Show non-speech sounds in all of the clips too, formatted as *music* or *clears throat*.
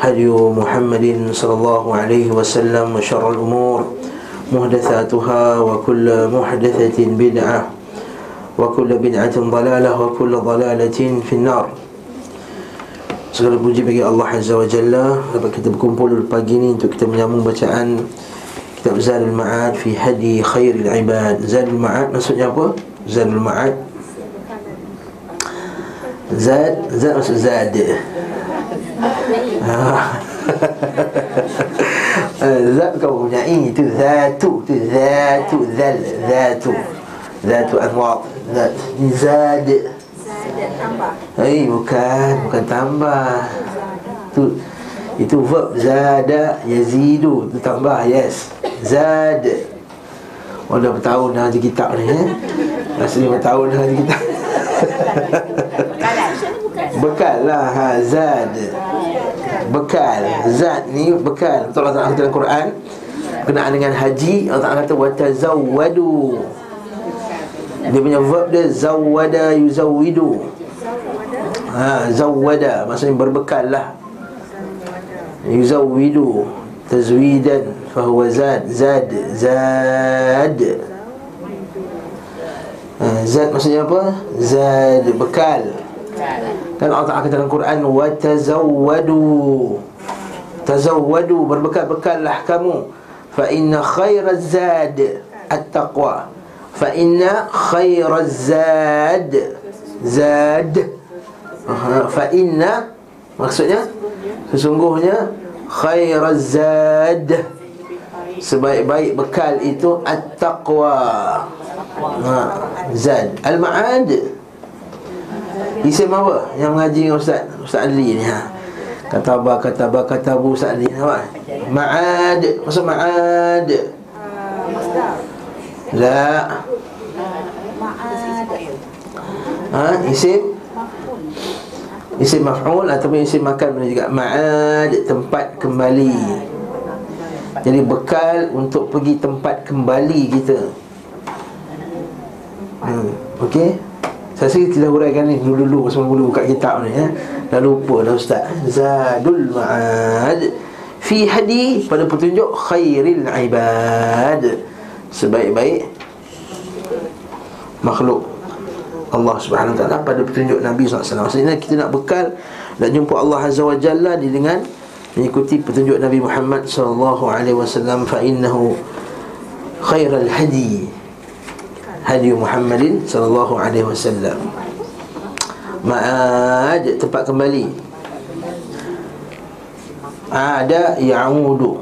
هدي محمد صلى الله عليه وسلم وشر الأمور محدثاتها وكل محدثة بدعة وكل بدعة ضلالة وكل ضلالة في النار Segala puji bagi Allah Azza wa Jalla Dapat kita berkumpul pagi ini Untuk kita menyambung bacaan Kitab Zadul Ma'ad Fi Hadi Khairil Ibad Zadul Ma'ad maksudnya apa? Zadul Ma'ad Zad Zad maksud Zad *laughs* Zat bukan mempunyai Itu Zatu Itu Zatu Zal Zatu. Zatu Anwar. Zat. Ini Zad. Hei bukan Bukan tambah. Itu Itu verb Zada Yazidu. Itu tambah Yes. Zad. Oh dah bertahun dah ngaji kitab ni eh? Rasa lima tahun dah ngaji kitab. *laughs* Bekal lah ha, Zad Bekal. Zad ni bekal. Betul Allah Ta'ala dalam Quran Kenaan dengan haji Allah Ta'ala kata Watazawwadu. Dia punya verb dia Zawwada yuzawwidu. Ha, Zawwada Maksudnya berbekal lah. Yuzawwidu Tazwidan Fahuwa zad Zad Zad. Ha, Zad maksudnya apa? Zad Bekal dan Allah Ta'ala kata dalam Quran Watazawwadu Tazawwadu Berbekal-bekallah kamu Fa inna khairaz zad At-taqwa Fa inna khairaz zad Zad Fa inna Maksudnya Sesungguhnya Khairaz zad Sebaik-baik bekal itu At-taqwa ha, Zad Al-ma'ad Isim apa yang mengaji dengan Ustaz Ustaz Ali ni ha. Kataba, kataba, katabu Ustaz Ali apa? Ma'ad Maksud ma'ad. La. Ha, isim Isim maf'ul ataupun isim makan boleh juga. Ma'ad, tempat kembali. Jadi bekal untuk pergi tempat kembali kita. Hmm, Okey saya rasa kita huraikan ni dulu-dulu Sebelum dulu buka kitab ni ya. Dah lupa dah Ustaz. Zadul Ma'ad. Fi hadi pada petunjuk khairil ibad. Sebaik-baik Makhluk Allah subhanahu wa ta'ala pada petunjuk Nabi SAW Maksudnya kita nak bekal Nak jumpa Allah Azza wa Jalla di dengan Mengikuti petunjuk Nabi Muhammad SAW Fa'innahu khairal hadi hadi Muhammadin sallallahu alaihi wasallam. Ma'ad tempat kembali. Ada ya'udu.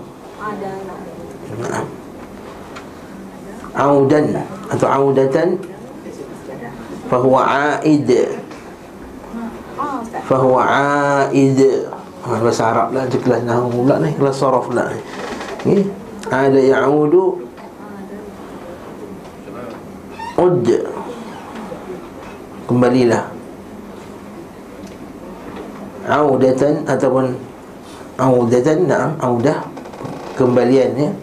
Audan atau audatan fahuwa aid. Fahuwa aid. Ha, bahasa Arab lah, kelas nahwu pula ni, kelas saraf. Okay. Ada ya'udu Ud. Kembalilah. Audatan Ataupun Audatan Naam Audah. Kembaliannya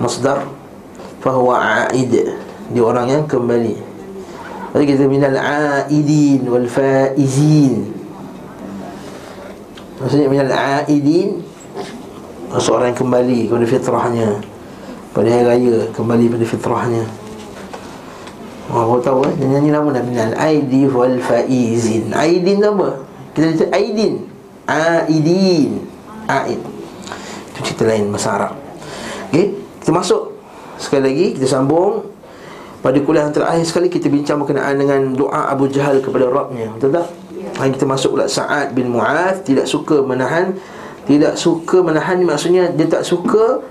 Masdar. Fahuwa a'id. Dia orang yang kembali. Jadi kita minal a'idin Wal faizin. Maksudnya minal a'idin Seorang yang kembali kepada fitrahnya. Pada hari raya Kembali pada fitrahnya Oh, kau tahu eh? Dia nyanyi nama dah Minal. Aidi wal Faizin. Aidin tu apa? Kita kata Aidin. Aidin. Aid. Itu cerita lain Masa Arab. Okay Kita masuk. Sekali lagi Kita sambung. Pada kuliah yang terakhir sekali Kita bincang berkenaan dengan Doa Abu Jahal kepada Rabbnya. Betul tak? Hari kita masuk pula. Sa'ad bin Mu'ad Tidak suka menahan Tidak suka menahan Maksudnya Dia tak suka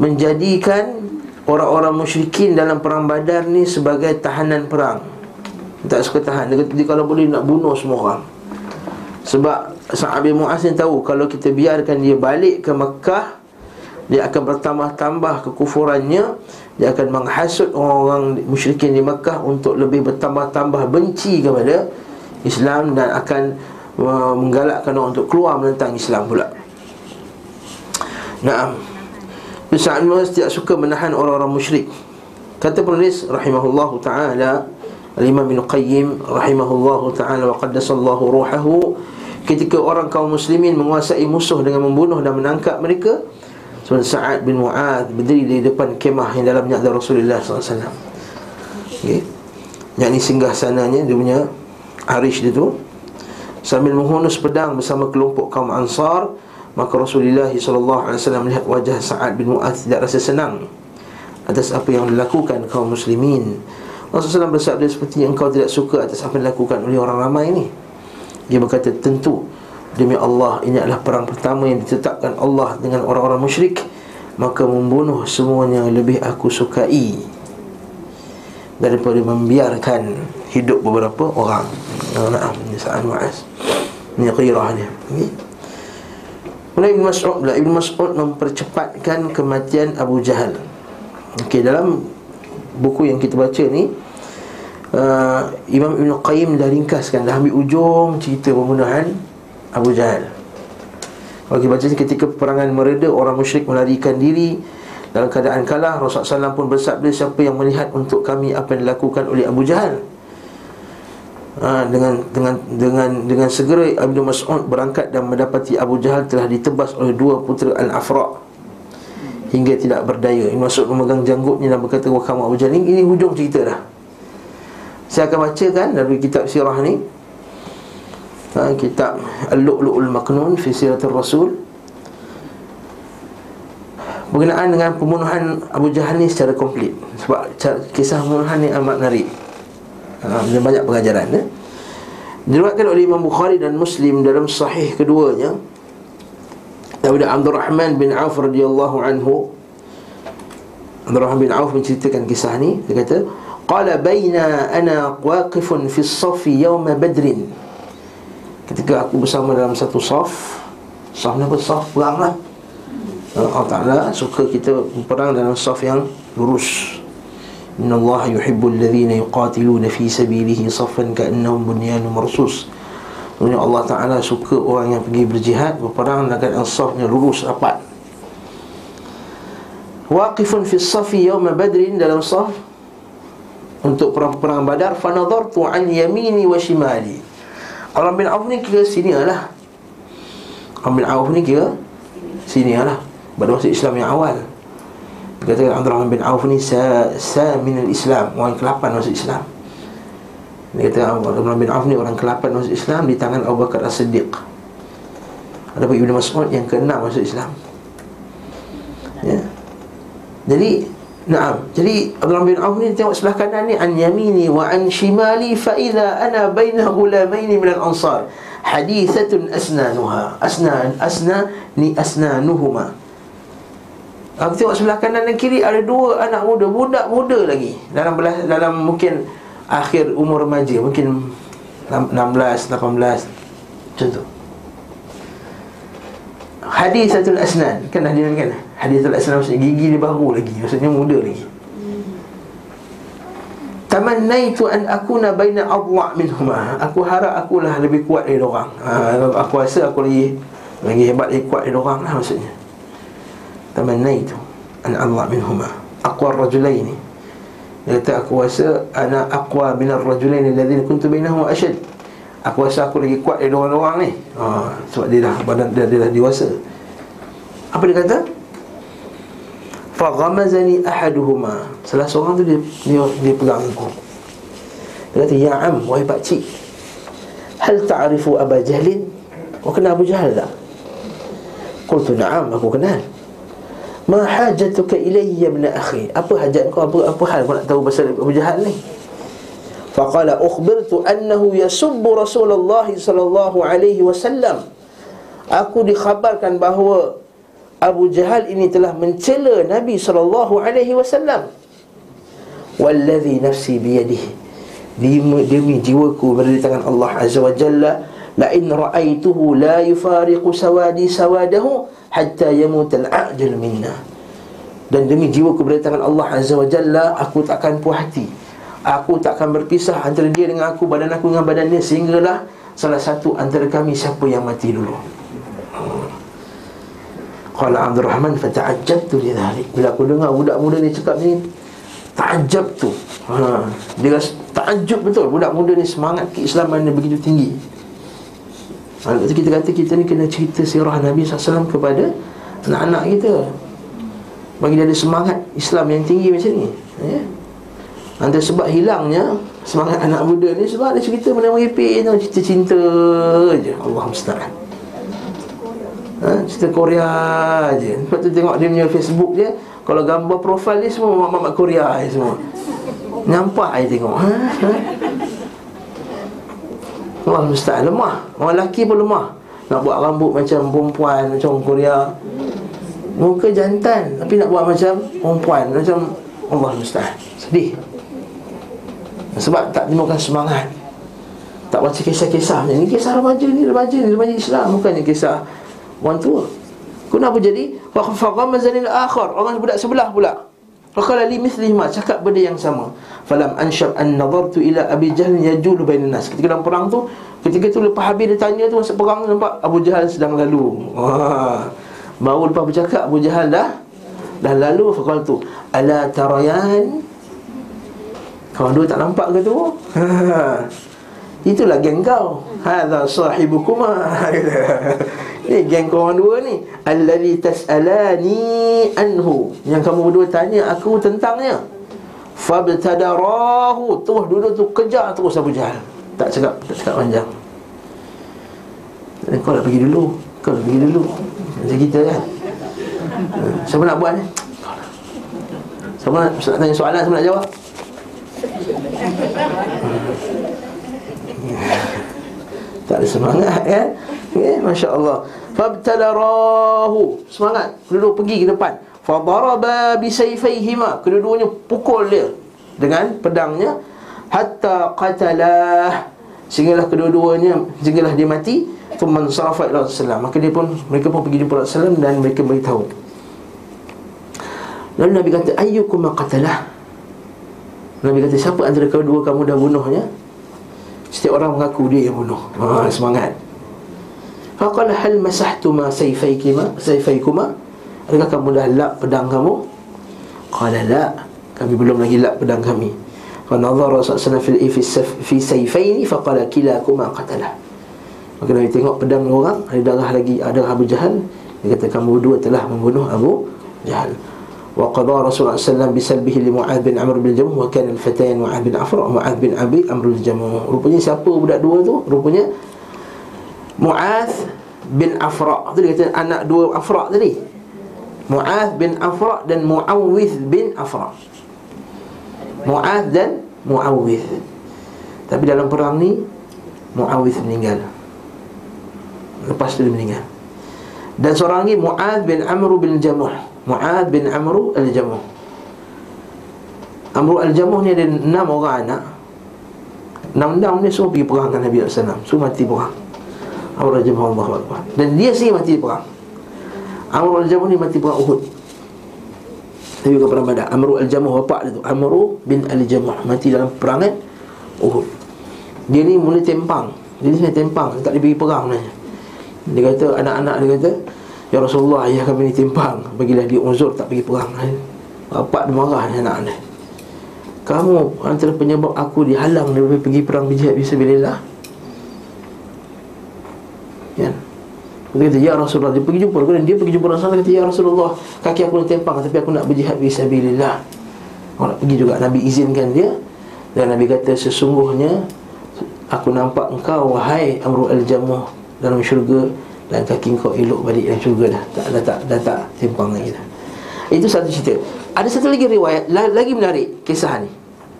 Menjadikan orang-orang musyrikin dalam perang badar ni sebagai tahanan perang. Tak suka tahan. Dia dia kalau boleh nak bunuh semua orang. Sebab Sa'ad bin Mu'az ni tahu Kalau kita biarkan dia balik ke Mekah Dia akan bertambah-tambah kekufurannya. Dia akan menghasut orang-orang musyrikin di Mekah Untuk lebih bertambah-tambah benci kepada Islam Dan akan uh, menggalakkan orang untuk keluar menentang Islam pula. Naam Sa'ad bin Mu'az tidak suka menahan orang-orang musyrik. Kata penulis rahimahullahu ta'ala Al-Imam bin Qayyim rahimahullahu ta'ala wa qaddasallahu ruhahu. Ketika orang kaum muslimin menguasai musuh dengan membunuh dan menangkap mereka seperti Sa'ad bin Mu'ad berdiri di depan kemah yang dalamnya ada Rasulullah SAW okay. yang ini singgah sananya dia punya arish dia tu. Sambil menghunus pedang bersama kelompok kaum ansar maka Rasulullah SAW melihat wajah Sa'ad bin Mu'ad tidak rasa senang atas apa yang dilakukan kaum muslimin. Rasulullah SAW bersabda seperti engkau tidak suka atas apa yang dilakukan oleh orang ramai ini. Dia berkata tentu Demi Allah ini adalah perang pertama yang ditetapkan Allah dengan orang-orang musyrik Maka membunuh semuanya lebih aku sukai Daripada membiarkan hidup beberapa orang. Naam, ini sa'an wa'az Ini qirah dia Mulai Ibn Mas'ud Ibn Mas'ud mempercepatkan kematian Abu Jahal. Okey, dalam buku yang kita baca ni uh, Imam Ibn Qayyim dah ringkaskan Dah ambil ujung cerita pembunuhan Abu Jahal. Kita baca ketika peperangan mereda Orang musyrik melarikan diri Dalam keadaan kalah Rasulullah SAW pun bersabda Siapa yang melihat untuk kami Apa yang dilakukan oleh Abu Jahal Ha, dengan dengan dengan dengan segera Ibnu Mas'ud berangkat dan mendapati Abu Jahal telah ditebas oleh dua putera Al-Afra hingga tidak berdaya. Ibn Mas'ud memegang janggutnya dan berkata, "Wah kamu Abu Jahal ini hujung cerita dah." Saya akan bacakan dari kitab sirah ni. Ha, kitab Al-Lu'lu'ul Maknun fi Siratul Rasul. Berkenaan dengan pembunuhan Abu Jahal ni secara komplit Sebab kisah pembunuhan ni amat menarik ha, Banyak pengajaran eh? Diriwayatkan oleh Imam Bukhari dan Muslim dalam sahih keduanya daripada Abdul Rahman bin Auf radhiyallahu anhu. Abdul Rahman bin Auf menceritakan kisah ni. Dia kata qala baina ana waqifun fi as-saff yawm badr ketika aku bersama dalam satu saf saf ni apa? Saf perang lah. Allah Ta'ala suka kita berperang dalam saf yang lurus Inna Allah yuhibbul ladhina yuqatiluna fi sabilihi saffan ka'annahum bunyanun marsus. Sebenarnya Allah Ta'ala suka orang yang pergi berjihad Berperang dengan keadaan safnya lurus rapat. Waqifun fi safi yawma badrin dalam saf. Untuk perang-perang badar Fanadhartu an yamini wa shimali. Alam bin Auf ni kira sini lah Alam bin Auf ni kira Sini lah Pada masa Islam yang awal Kata Abdul Rahman bin Auf ni Sa, sa min islam Orang ke-8 masuk Islam. Dia kata Abdullah bin Auf ni orang ke-8 masuk Islam Di tangan Abu Bakar As-Siddiq. Ada pun Ibn Mas'ud yang ke-6 masuk Islam. Ya. Jadi Naam. Jadi Abdullah bin Auf ni tengok sebelah kanan ni An yamini wa an shimali Fa idha ana baina gulamaini minal ansar Hadithatun asnanuha. Asnan Asna ni asnanuhuma Aku tengok sebelah kanan dan kiri Ada dua anak muda Budak muda lagi. Dalam belah, dalam mungkin akhir umur remaja mungkin 16 18 macam tu. Hadisatul asnan. Kan dah dia kan? Hadisatul asnan maksudnya gigi dia baru lagi maksudnya muda lagi. Tamannaitu an akuna baina adwa minhuma aku harap aku lah lebih kuat dari orang. Ha, aku rasa aku lagi lagi hebat lagi kuat dari orang lah maksudnya tamannaitu an adwa minhuma aqwa ar-rajulaini dia kata aku rasa ana aqwa min ar-rajulain alladhina kuntu bainahum ashad. Aku rasa aku lagi kuat dari orang-orang ni. Ha, sebab dia dah badan dia, dia dah dewasa. Apa dia kata? Fa ghamazani ahaduhuma. Salah seorang tu dia dia, dia pegang aku. Dia kata, "Ya am, wahai pak. Hal ta'rifu Aba Jahlin?" Kau kenal Abu Jahal tak? Qultu na'am, aku kenal. Ma hajatuka ilayya ibn akhi? Apa hajat kau? Apa apa hal kau nak tahu pasal Abu Jahal ni? Faqala ukhbirtu annahu yasubbu Rasulullah sallallahu alaihi wasallam. Aku dikhabarkan bahawa Abu Jahal ini telah mencela Nabi sallallahu alaihi wasallam. Walladhi nafsi biyadihi. Demi, demi jiwaku berada di tangan Allah Azza wa Jalla la in ra'aituhu la yufariqu sawadi sawadahu hatta yamut al-ajal minna. Dan demi jiwa keberdatangan Allah Azza wa Jalla aku takkan puas hati. Aku takkan berpisah antara dia dengan aku badan aku dengan badan dia sehinggalah salah satu antara kami siapa yang mati dulu. Qala Abdul Rahman fata'ajjabtu li dhalik. Bila aku dengar budak muda ni cakap ni ta'ajjab tu ha dia rasa ta'ajjub betul. Budak muda ni semangat keislaman dia begitu tinggi Lalu ha, kita kata kita ni kena cerita sirah Nabi SAW kepada anak-anak kita bagi dia ada semangat Islam yang tinggi macam ni ya? Antara sebab hilangnya Semangat anak muda ni Sebab dia cerita benda meripik tu Cerita cinta je Allah musta'an ha? Cerita Korea je Lepas tu tengok dia punya Facebook dia Kalau gambar profil dia semua Mak-mak Korea je semua Nampak je tengok ha? Ha? Allah musta'an lemah. Orang lelaki pun lemah. Nak buat rambut macam perempuan Macam Korea. Muka jantan Tapi nak buat macam perempuan Macam Allah mustahil Sedih. Sebab tak timbulkan semangat. Tak baca kisah-kisah. Ini kisah remaja ni Remaja ni Remaja Islam. Bukannya kisah Orang tua. Kenapa jadi? Faqam mazanil akhar Orang budak sebelah pula Faqala li mithli ma Cakap benda yang sama. Falam anshab an nadartu ila Abi Jahl yajulu bainan nas. Ketika dalam perang tu Ketika tu lepas habis dia tanya tu Masa perang nampak Abu Jahal sedang lalu. Wah. Baru lepas bercakap Abu Jahal dah Dah lalu. Fakal tu Ala tarayan? Kawan dua tak nampak ke tu *laughs* Itulah geng kau. Hadha sahibukuma *laughs* Ini geng kawan dua ni. Alladhi tas'alani anhu. Yang kamu berdua tanya aku tentangnya. Fabtadarahu Terus duduk tu kejar terus Abu Jahal. Tak cakap, tak cakap panjang. Kau nak pergi dulu. Kau nak pergi dulu. Macam kita kan. Siapa nak buat ni? Siapa nak, nak tanya soalan, siapa nak jawab? Tak ada semangat *laughs* kan? Ya, Masya Allah Fabtalarahu. Semangat, duduk pergi ke depan. Fadaraba bisayfayhima Kedua-duanya pukul dia Dengan pedangnya. Hatta qatalah. Sehinggalah kedua-duanya Sehinggalah dia mati. Tuman sarafa ila Rasulullah Maka dia pun Mereka pun pergi jumpa Rasulullah Dan mereka beritahu. Lalu Nabi kata Ayyukum qatalah? Nabi kata Siapa antara kedua kamu dah bunuhnya Setiap orang mengaku dia yang bunuh. Ha, Semangat. Faqala hal masahtuma sayfaykima sayfaykuma Adakah kamu dah lap pedang kamu? Qala la. Kami belum lagi lap pedang kami. Fa nadhara Rasulullah fi sayfaini faqala kilakuma qatalah. Maka Nabi tengok pedang orang Ada darah lagi Ada Abu Jahal. Dia kata kamu dua telah membunuh Abu Jahal Wa qadha Rasulullah SAW Bisalbihi li Mu'ad bin Amr bin Jamuh Wa kan al-fatayan Mu'ad bin Afra Mu'ad bin Abi Amr bin Jamuh Rupanya siapa budak dua tu? Rupanya Mu'ad bin Afra Itu dia kata anak dua Afra tadi. Mu'ad bin Afra dan Mu'awith bin Afra Mu'ad dan Mu'awith Tapi dalam perang ni Mu'awith meninggal. Lepas tu dia meninggal. Dan seorang lagi Mu'ad bin Amru bin Jamuh Mu'ad bin Amru al-Jamuh Amru al-Jamuh ni ada enam orang anak. Enam-enam ni semua pergi perang dengan Nabi SAW Semua mati perang. Amru al-Jamuh Allah Akbar. Dan dia sendiri mati perang. Amru al-Jamuh ni mati perang Uhud. Tapi bukan perang badak Amru al-Jamuh bapak dia tu. Amru bin al-Jamuh Mati dalam perangan Uhud. Dia ni mula tempang Dia ni sebenarnya tempang Tak boleh pergi perang sebenarnya. Dia kata anak-anak dia kata Ya Rasulullah ayah kami ni timpang. Bagilah dia uzur tak pergi perang Bapak dia marah ni anak dia Kamu antara penyebab aku dihalang Daripada pergi perang bijak bisa bilillah Ya. Dia kata, Ya Rasulullah Dia pergi jumpa. Dia pergi jumpa Rasulullah Dia kata, Ya Rasulullah Kaki aku ni tempang Tapi aku nak berjihad Bisa bilillah Aku nak pergi juga Nabi izinkan dia. Dan Nabi kata Sesungguhnya Aku nampak engkau Wahai Amru Al-Jamuh dalam syurga dan kaki kau elok balik dalam syurga dah. Tak dah tak dah tak timpang lagi dah. Itu satu cerita. Ada satu lagi riwayat lagi menarik kisah ni.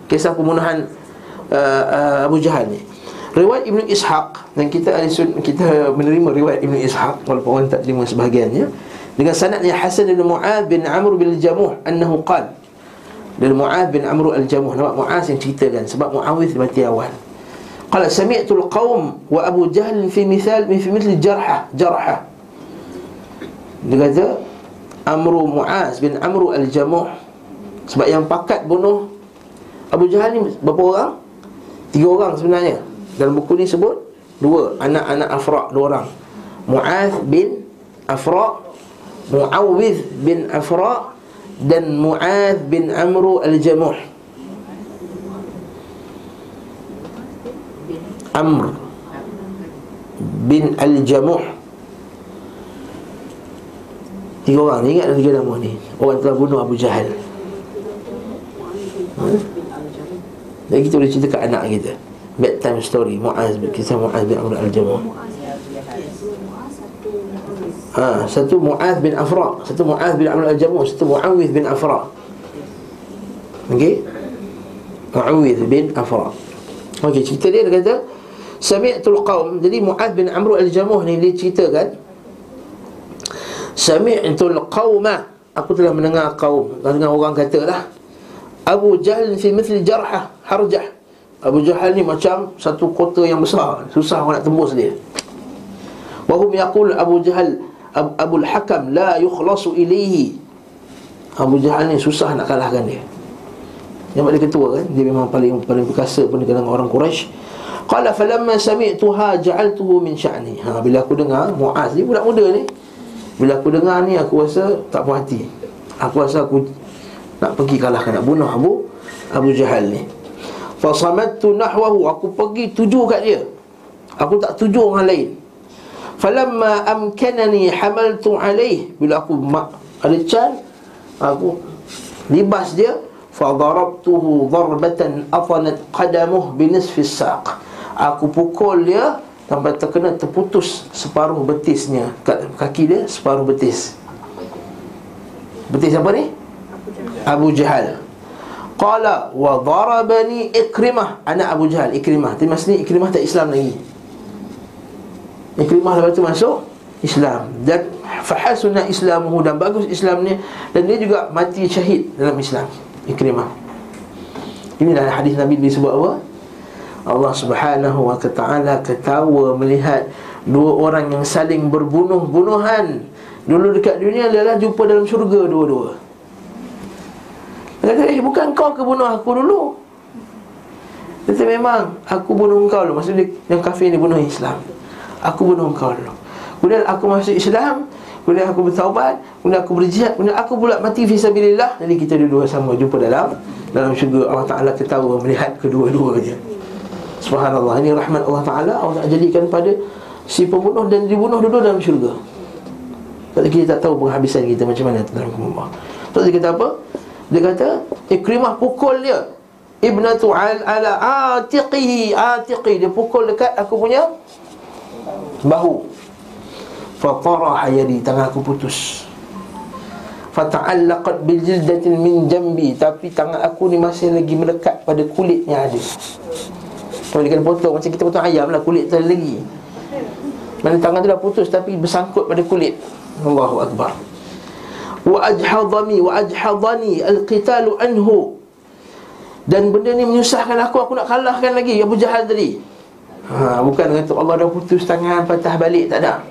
Kisah pembunuhan uh, uh, Abu Jahal ni. Riwayat Ibnu Ishaq dan kita ahli kita menerima riwayat Ibnu Ishaq walaupun orang tak terima sebahagiannya dengan sanadnya Hasan bin Mu'ad bin Amr bin Jamuh annahu qala dan Mu'ad bin Amr al-Jamuh Nampak Mu'ad yang ceritakan Sebab Mu'awith mati awal Qala sami'tu al-qaum wa Abu Jahl fi mithal fi mithli jarhah jarhah. Dia kata Amru Muaz bin Amru al-Jamuh sebab yang pakat bunuh Abu Jahal ni berapa orang? Tiga orang sebenarnya Dalam buku ni sebut Dua Anak-anak Afra' Dua orang Mu'az bin Afra' Mu'awiz bin Afra' Dan Mu'az bin Amru al-Jamuh Amr bin al-Jamuh Tiga orang, ingat tiga nama ni Orang telah bunuh Abu Jahal hmm? Dan kita boleh cerita ke anak kita Bedtime story Mu'az Kisah Mu'az bin Amr al-Jamuh Ha, satu Mu'az bin Afra Satu Mu'az bin Amr al-Jamuh Satu Mu'awiz bin Afra Okey Mu'awiz bin Afra Okey, cerita dia dia kata Sami'tul qawm. Jadi Mu'az bin Amr al-Jamuh ni dia ceritakan Sami'tul qawma Aku telah mendengar kaum Dengar orang kata lah. Abu Jahal fi mithli jarhah harjah. Abu Jahal ni macam satu kota yang besar. Susah orang nak tembus dia. Wahum yaqul Abu Jahal Abu Al-Hakam la yukhlasu ilaihi Abu Jahal ni susah nak kalahkan dia. Yang dia ketua kan? Dia memang paling paling perkasa pun dengan orang Quraisy. Qala falamma sami'tuha ja'altuhu min sya'ni. Ha, Bila aku dengar Mu'az ni budak muda ni. Bila aku dengar ni aku rasa tak puas hati. Aku rasa aku nak pergi kalahkan nak bunuh Abu Abu Jahal ni. Fa samattu nahwahu. Aku pergi tuju kat dia. Aku tak tuju orang lain. Falamma amkanani hamaltu alaih bila aku mak ada can aku libas dia. Fa darabtuhu darbatan afanat qadamuh binisfi saq aku pukul dia sampai terkena terputus separuh betisnya. Kaki dia separuh betis. Betis apa ni? Abu Jahal. Qala wa darabani Ikrimah. Anak Abu Jahal Ikrimah. Tapi masa ni Ikrimah tak Islam lagi. Ikrimah lepas tu masuk Islam. Dan fahasuna Islamuhu Dan bagus Islam ni Dan dia juga mati syahid dalam Islam Ikrimah. Ini hadis Nabi disebut apa? Allah subhanahu wa ta'ala ketawa melihat Dua orang yang saling berbunuh-bunuhan. Dulu dekat dunia adalah jumpa dalam syurga dua-dua. Dia kata, eh bukan kau ke bunuh aku dulu? Dia kata, memang aku bunuh kau dulu. Maksudnya yang kafir ni bunuh Islam. Aku bunuh kau dulu. Kemudian aku masuk Islam Kemudian aku bertaubat Kemudian aku berjihad Kemudian aku pula mati fisabilillah Jadi kita dua-dua sama jumpa dalam Dalam syurga. Allah Ta'ala ketawa melihat kedua-duanya Subhanallah. Ini rahmat Allah Ta'ala. Allah tak jadikan pada Si pembunuh dan dibunuh dulu dalam syurga. Tapi kita tak tahu penghabisan kita macam mana dalam kumullah Terus kita kata apa? Dia kata Ikrimah pukul dia. Ibnatu al ala atiqihi atiqi. Dia pukul dekat aku punya Bahu. Fatara hayadi Tangan aku putus. Fata'allaqat biljildatin min jambi. Tapi tangan aku ni masih lagi melekat pada kulit yang ada Kalau dia kena potong Macam kita potong ayam lah Kulit tu lagi. Mana tangan tu dah putus Tapi bersangkut pada kulit. Allahu Akbar. Wa ajhadani wa ajhadani alqitalu anhu. Dan benda ni menyusahkan aku aku nak kalahkan lagi Abu Jahal tadi. Ha, bukan kata Allah dah putus tangan patah balik. Tak ada.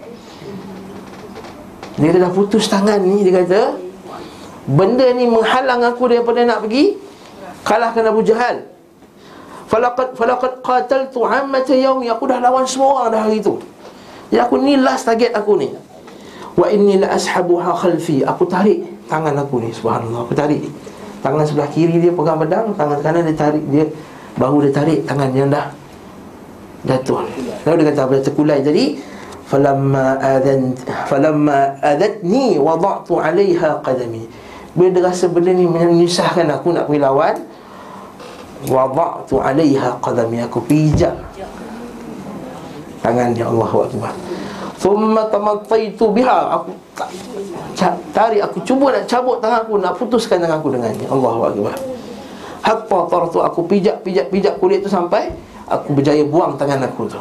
Dia dah putus tangan ni dia kata benda ni menghalang aku daripada nak pergi kalahkan Abu Jahal falaqad falaqad qataltu ammata yawmi. Aku dah lawan semua orang dah hari tu. Ya aku ni last target aku ni. Wa inni la ashabuha khalfi. Aku tarik tangan aku ni. Subhanallah Aku tarik. Tangan sebelah kiri dia pegang pedang Tangan kanan dia tarik. Dia Bahu dia tarik tangan yang dah Jatuh. Lalu dia kata apa? Terkulai. Jadi Falamma adhan Falamma adhatni Wada'tu alaiha qadami. Bila dia rasa benda ni Menyusahkan aku nak pergi lawan Wada'tu alaiha qadami. Aku pijak Tangannya Allahu Akbar. Thumma tamattaitu biha. Aku tarik Aku cuba nak cabut tangan aku Nak putuskan tangan aku dengannya. Allahu Akbar. Hatta tartu aku pijak pijak kulit tu sampai Aku berjaya buang tangan aku tu.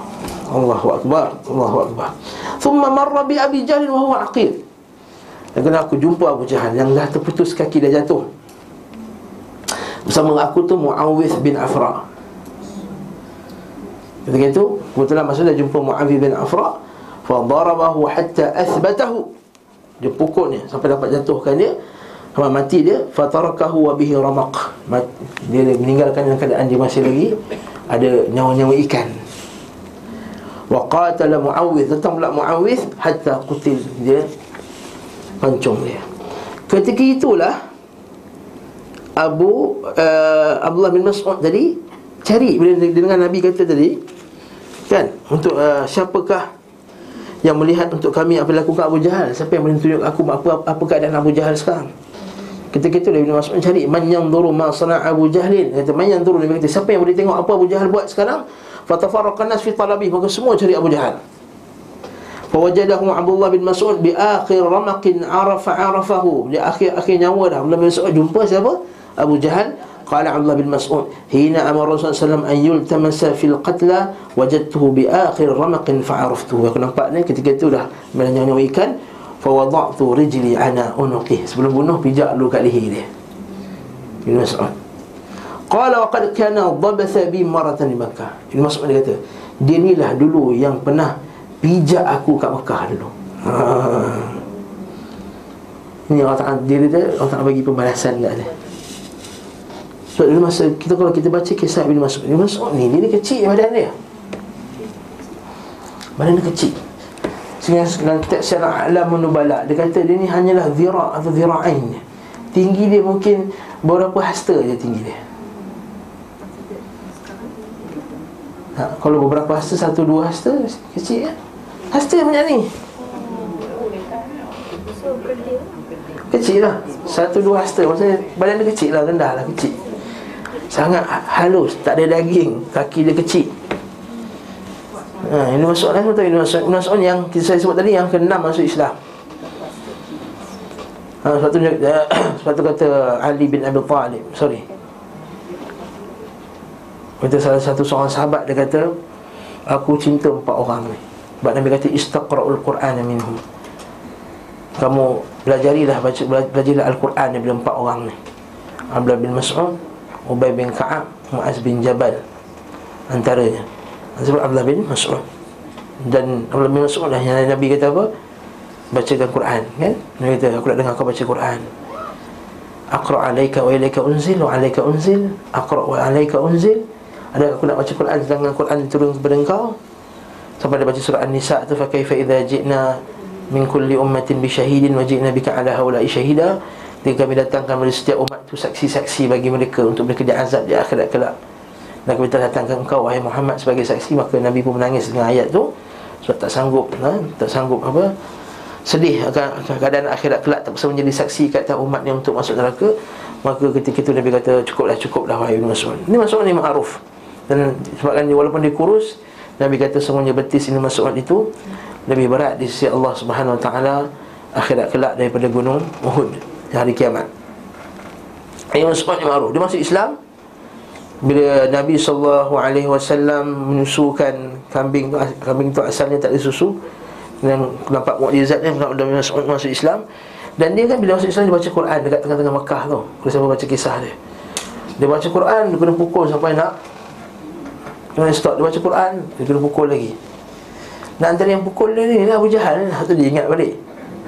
Allahu Akbar Allahu Akbar. Thumma marra bi Abi Jahl wa huwa aqil. Kena aku jumpa Abu Jahal Yang dah terputus kaki dah jatuh Bersama aku tu Muawith bin Afra. Ketika itu Kebetulan masa dia jumpa Mu'awiyah bin Afra Fa darabahu hatta athbatahu. Dia pukulnya Sampai dapat jatuhkan dia Sampai mati dia Fatarakahu wa bihi ramaq. Dia meninggalkan dalam keadaan dia masih lagi Ada nyawa-nyawa ikan. Wa qatala Mu'awiyah Datang pula Mu'awiyah Hatta kutil dia Pancung dia. Ketika itulah Abu uh, Abdullah bin Mas'ud tadi cari bila dengan Nabi kata tadi kan? Untuk uh, siapakah yang melihat untuk kami apa lakukan Abu Jahal? Siapa yang boleh tunjuk aku apa apa keadaan Abu Jahal sekarang? Ketika itu Nabi Mas'ud cari man yanzuru ma sana Abu Jahlin. Kata man yanzuru Nabi kata siapa yang boleh tengok apa Abu Jahal buat sekarang? Fatafarraqan nas fi talabi maka semua cari Abu Jahal. Fawajadahu Abdullah bin Mas'ud bi akhir ramaqin arafa arafahu. Di akhir akhir nyawa dah. Abdullah bin Mas'ud jumpa siapa Abu Jahal Qala Abdullah bin Mas'ud Hina amar Rasulullah SAW An yultamasa fil qatla Wajadtuhu bi akhir ramaqin fa'aruftuhu. Aku nampak ni ketika itu dah Melanjang nyawa ikan Fawada'tu rijli ana unuqih Sebelum bunuh pijak lu kat leher dia. Bin Mas'ud. Qala wa qad kana dhabatha bi maratan Makkah. Bin Mas'ud kata Dia ni lah dulu yang pernah Pijak aku kat Makkah dulu. Ha. Ini Allah Ta'ala dia Allah Ta'ala bagi pembalasan kat dia sebab dulu masa kita kalau kita baca kisah Ibn Mas'ud Ibn Mas'ud ni dia ni kecil badan dia. Badan dia kecil. Sehingga dalam teks syarah alam menubala Dia kata dia ni hanyalah zira' atau zira'ain. Tinggi dia mungkin beberapa hasta je tinggi dia. Ha, Kalau beberapa hasta, satu dua hasta Kecil kan Hasta macam ni. Kecil lah. Satu dua hasta. Maksudnya badan dia kecil lah Rendah lah kecil Sangat halus. Tak ada daging. Kaki dia kecil. Ha, Ini masuk lah Ini masuk, ini masuk yang kita saya sebut tadi Yang keenam masuk Islam. Ha, sebab, tu, *coughs* sebab tu kata Ali bin Abi Talib. Sorry. Kata salah satu seorang sahabat Dia kata Aku cinta empat orang ni. Sebab Nabi kata Istaqra'ul Qur'an minhum. Kamu belajarilah baca, Belajarilah Al-Quran Bila empat orang ni. Abdullah bin Mas'ud Ubay bin Ka'ab Mu'az bin Jabal. Antaranya Sebab Abdullah bin Mas'ud. Dan Abdullah bin Mas'ud lah Yang Nabi kata apa? Bacakan Quran kan? Nabi kata aku nak dengar kau baca Quran. Aqra' alaika wa ilaika unzil Wa alaika unzil Aqra' wa alaika unzil. Ada aku nak baca Quran Sedangkan Quran turun kepada engkau? Sampai dia baca surah An-Nisa tu Fakaifa idha ji'na Min kulli ummatin bi syahidin Wa ji'na bika ala hawla'i syahidah Ketika kami datangkan kepada setiap umat itu saksi-saksi bagi mereka Untuk mereka diazab di akhirat kelak. Dan kami telah datangkan engkau wahai Muhammad sebagai saksi Maka Nabi pun menangis dengan ayat tu. Sebab tak sanggup ha? Tak sanggup apa? Sedih akan keadaan akhirat kelak Tak bisa menjadi saksi kat umat untuk masuk neraka. Maka ketika itu Nabi kata cukuplah cukuplah wahai Ibn Mas'ud. Ini Mas'ud ni ma'ruf. Dan sebabkan walaupun dia kurus Nabi kata semuanya betis ini Mas'ud itu. Lebih berat di sisi Allah Subhanahu Wa Taala Akhirat kelak daripada gunung Uhud hari kiamat. Yang sebabnya ma'ruf. Dia masuk Islam bila Nabi SAW menyusukan kambing kambing tu asalnya tak ada susu dan nampak mukjizat dia Nabi masuk, masuk Islam dan dia kan bila masuk Islam dia baca Quran dekat tengah-tengah Mekah tu. Kalau siapa baca kisah dia. Dia baca Quran dia kena pukul sampai nak kena stop dia baca Quran dia kena pukul lagi. Dan antara yang pukul dia ni Abu Jahal tu dia ingat balik.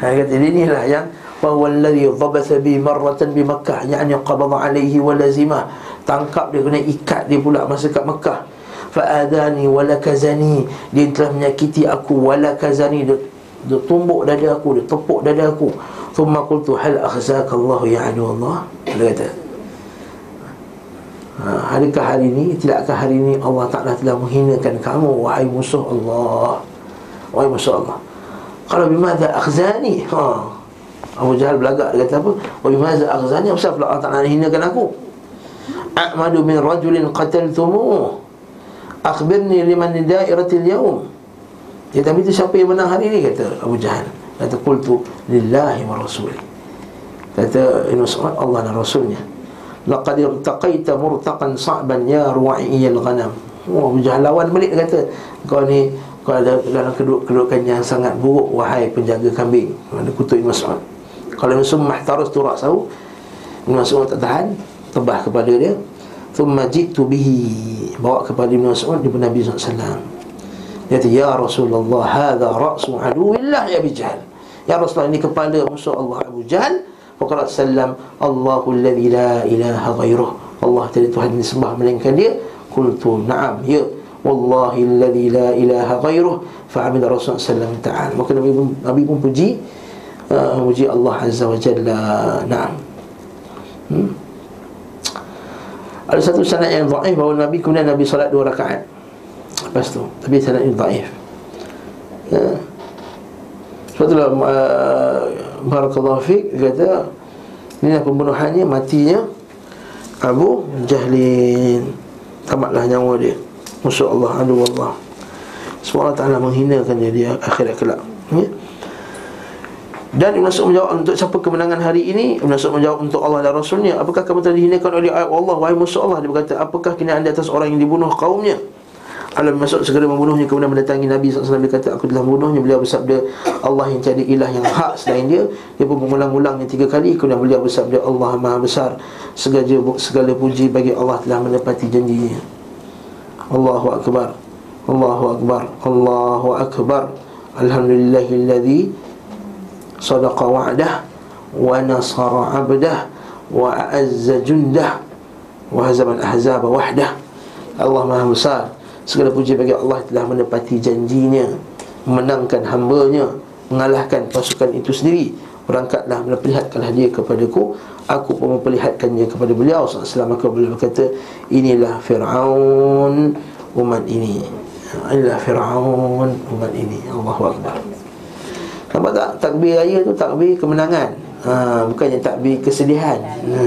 Ha, kata dia ni lah yang وهو الذي ضبث بي مرة بمكة يعني قبض عليه ولزمه tangkap dia kena ikat dia pula masa kat Mekah fa'adani walakazani dia telah menyakiti aku walakazani dia, dia tumbuk dada aku dia tepuk dada aku thumma qultu hal akhzaka Allah ya adu Allah dia kata ha, Adakah hari ini Tidakkah hari ini Allah Ta'ala telah menghinakan kamu Wahai musuh Allah Wahai musuh Allah Kalau bimada akhzani ha, Abu Jahal belagak dia kata apa? Wa bimaza aghzani apa pula Allah Taala hinakan aku? A'madu min rajulin qataltumu. Akhbirni liman dairatil yawm. Ya tapi itu siapa yang menang hari ini kata Abu Jahal. Kata qultu lillahi wa rasuli. Kata Ibn Mas'ud Allah dan Rasulnya. Laqad irtaqaita murtaqan sa'ban ya ru'iyal ghanam. Oh, Abu Jahal lawan balik dia kata kau ni kau ada dalam kedudukan yang sangat buruk wahai penjaga kambing. Ada kutuk Ibn Mas'ud. Kalau Ibn Mas'ud mahtarus tu raksahu Ibn Mas'ud tak tahan Tebah kepada dia. Thumma jitu bihi bawa kepada Ibn Mas'ud di Nabi SAW dia kata ya Rasulullah hadha ra'su aduwillah ya Abi Jahal ya Rasulullah ini kepala musuh Allah Abu Jahal faqala sallam Allahu alladhi la ilaha ghairuh Allah tidak Tuhan disembah melainkan dia. Qultu na'am ya. Wallahi alladhi la ilaha ghairuh fa'amil Rasulullah sallam ta'ala maka Nabi pun, Nabi pun puji uh, puji Allah azza wa jalla na'am hmm? Ada satu sanad yang dhaif bahawa Nabi kemudian Nabi solat dua rakaat. Lepas tu, tapi sanad ini dhaif. Ya. Sebab itulah uh, Barakallahu fiqh kata Inilah pembunuhannya, matinya Abu Jahlin Tamatlah nyawa dia Musuh Allah, aduh Allah Semua Allah Ta'ala menghinakan dia di akhirat kelak ya? Dan Ibn Mas'ud menjawab untuk siapa kemenangan hari ini Ibn Mas'ud menjawab untuk Allah dan Rasulnya. Apakah kamu telah dihinakan oleh Allah? Wahai musuh Allah Dia berkata Apakah kini anda atas orang yang dibunuh kaumnya? Allah Mas'ud segera membunuhnya Kemudian mendatangi Nabi SAW Dia kata Aku telah membunuhnya. Beliau bersabda Allah yang cari ilah yang hak selain dia. Dia pun mengulang-ulangnya tiga kali. Kemudian beliau bersabda Allah maha besar. Segala, segala puji bagi Allah telah menepati janjinya. Allahu Akbar. Allahu Akbar. Allahu Akbar. Alhamdulillahilladzi sadaqa wa'dah wa nasara 'abdah wa a'azza jundah wa hazama al-ahzaba wahdah. Allah Maha Besar segala puji bagi Allah telah menepati janjinya menangkan hamba-Nya mengalahkan pasukan itu sendiri. Berangkatlah memperlihatkanlah dia kepadaku. Aku pun memperlihatkannya kepada beliau. Selama maka beliau berkata inilah Fir'aun umat ini. Inilah Fir'aun umat ini. Allahu Akbar Nampak tak? Takbir raya tu takbir kemenangan. Ha, Bukannya takbir kesedihan. Ha.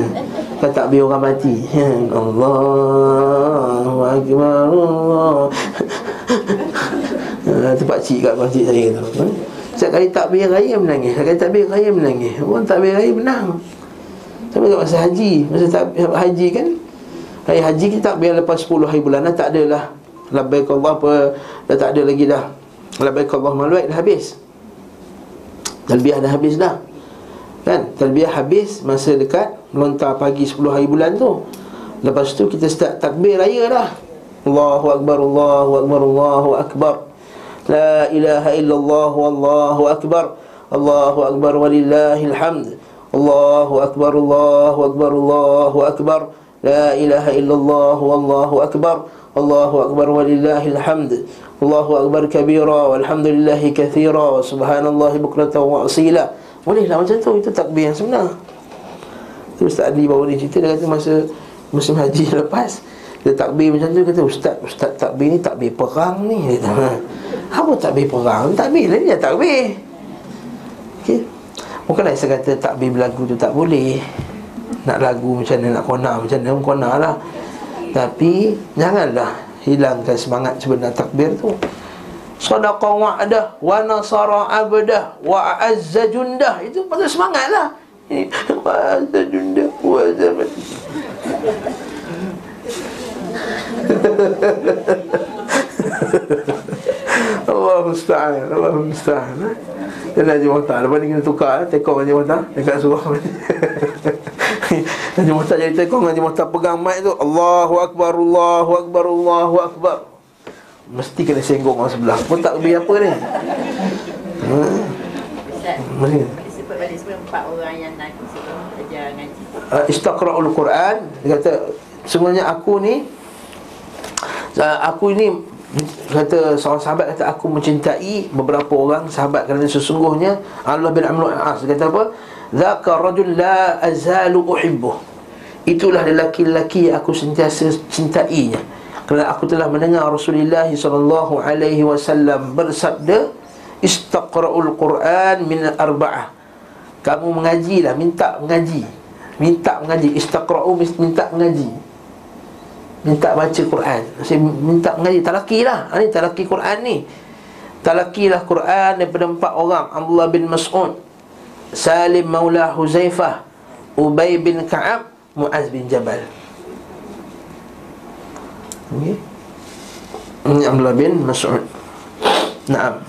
Bukan takbir orang mati. Ha. Allahu Akbar Allah. Ha, Itu pakcik kat pakcik saya tu. Ha. Setiap kali takbir raya menangis. Setiap kali takbir raya menangis. Orang takbir raya menang. Sama kat masa haji Masa takbir haji kan? Hari haji kita takbir lepas 10 hari bulan Tak adalah Labbaik Allah apa Dah tak ada lagi dah. Labbaik Allah maluat dah habis Talbiah dah habis dah. Kan? Talbiah habis masa dekat Melontar pagi 10 hari bulan tu. Lepas tu kita start takbir raya dah. Allahu Akbar, Allahu Akbar, Allahu Akbar. La ilaha illallah, Allahu Akbar. Allahu Akbar walillahil hamd. Allahu Akbar, Allahu Akbar, Allahu Akbar. La ilaha illallah, Allahu Akbar. Allahu Akbar walillahil hamd Allahu Akbar kabira Walhamdulillahi kathira Wa subhanallahi bukrata wa asila. Bolehlah macam tu Itu takbir yang sebenar. Itu Ustaz Adi bawa ni cerita Dia kata masa Musim haji *laughs* lepas Dia takbir macam tu kata Ustaz Ustaz takbir ni takbir perang ni Dia kata. *laughs* Apa takbir perang? Takbir lah dia takbir. Okay Bukanlah saya kata takbir berlagu tu tak boleh. Nak lagu macam mana Nak kona macam mana Kona lah. Tapi Janganlah hilangkan semangat sebenar takbir tu. Sadaqa wa'dah wa nasara abdah wa azza jundah. Itu pasal semangatlah *laughs* wa azza jundah wa zaman *laughs* Allah musta'an Allah musta'an. Dan Haji Muhtar Lepas ni kena tukar eh, Tekong Haji Muhtar Dekat surah *laughs* Haji Muhtar jadi tekong Haji Muhtar pegang mic tu. Allahu Akbar Allahu Akbar Allahu Akbar. Mesti kena senggong orang sebelah. Pun tak lebih apa ni? Mesti Uh, Istakra'ul Quran. Dia kata Sebenarnya aku ni uh, Aku ini kata seorang sahabat kata aku mencintai beberapa orang sahabat kerana sesungguhnya Allah bin Amr As kata apa zaka rajul la azalu uhibbuh. Itulah lelaki-lelaki yang aku sentiasa cintainya. Kerana aku telah mendengar Rasulullah sallallahu alaihi wasallam bersabda istaqra'ul quran min arba'ah. Kamu mengajilah minta mengaji. Minta mengaji. Istaqra'u minta mengaji. Minta baca Quran. Saya minta mengaji. Talaki lah ha, Ini talaki Quran ni. Talaki lah Quran daripada empat orang. Abdullah bin Mas'ud Salim Maula Huzaifah Ubay bin Ka'ab Mu'az bin Jabal. Okay. Ini Abdullah bin Mas'ud. Naam.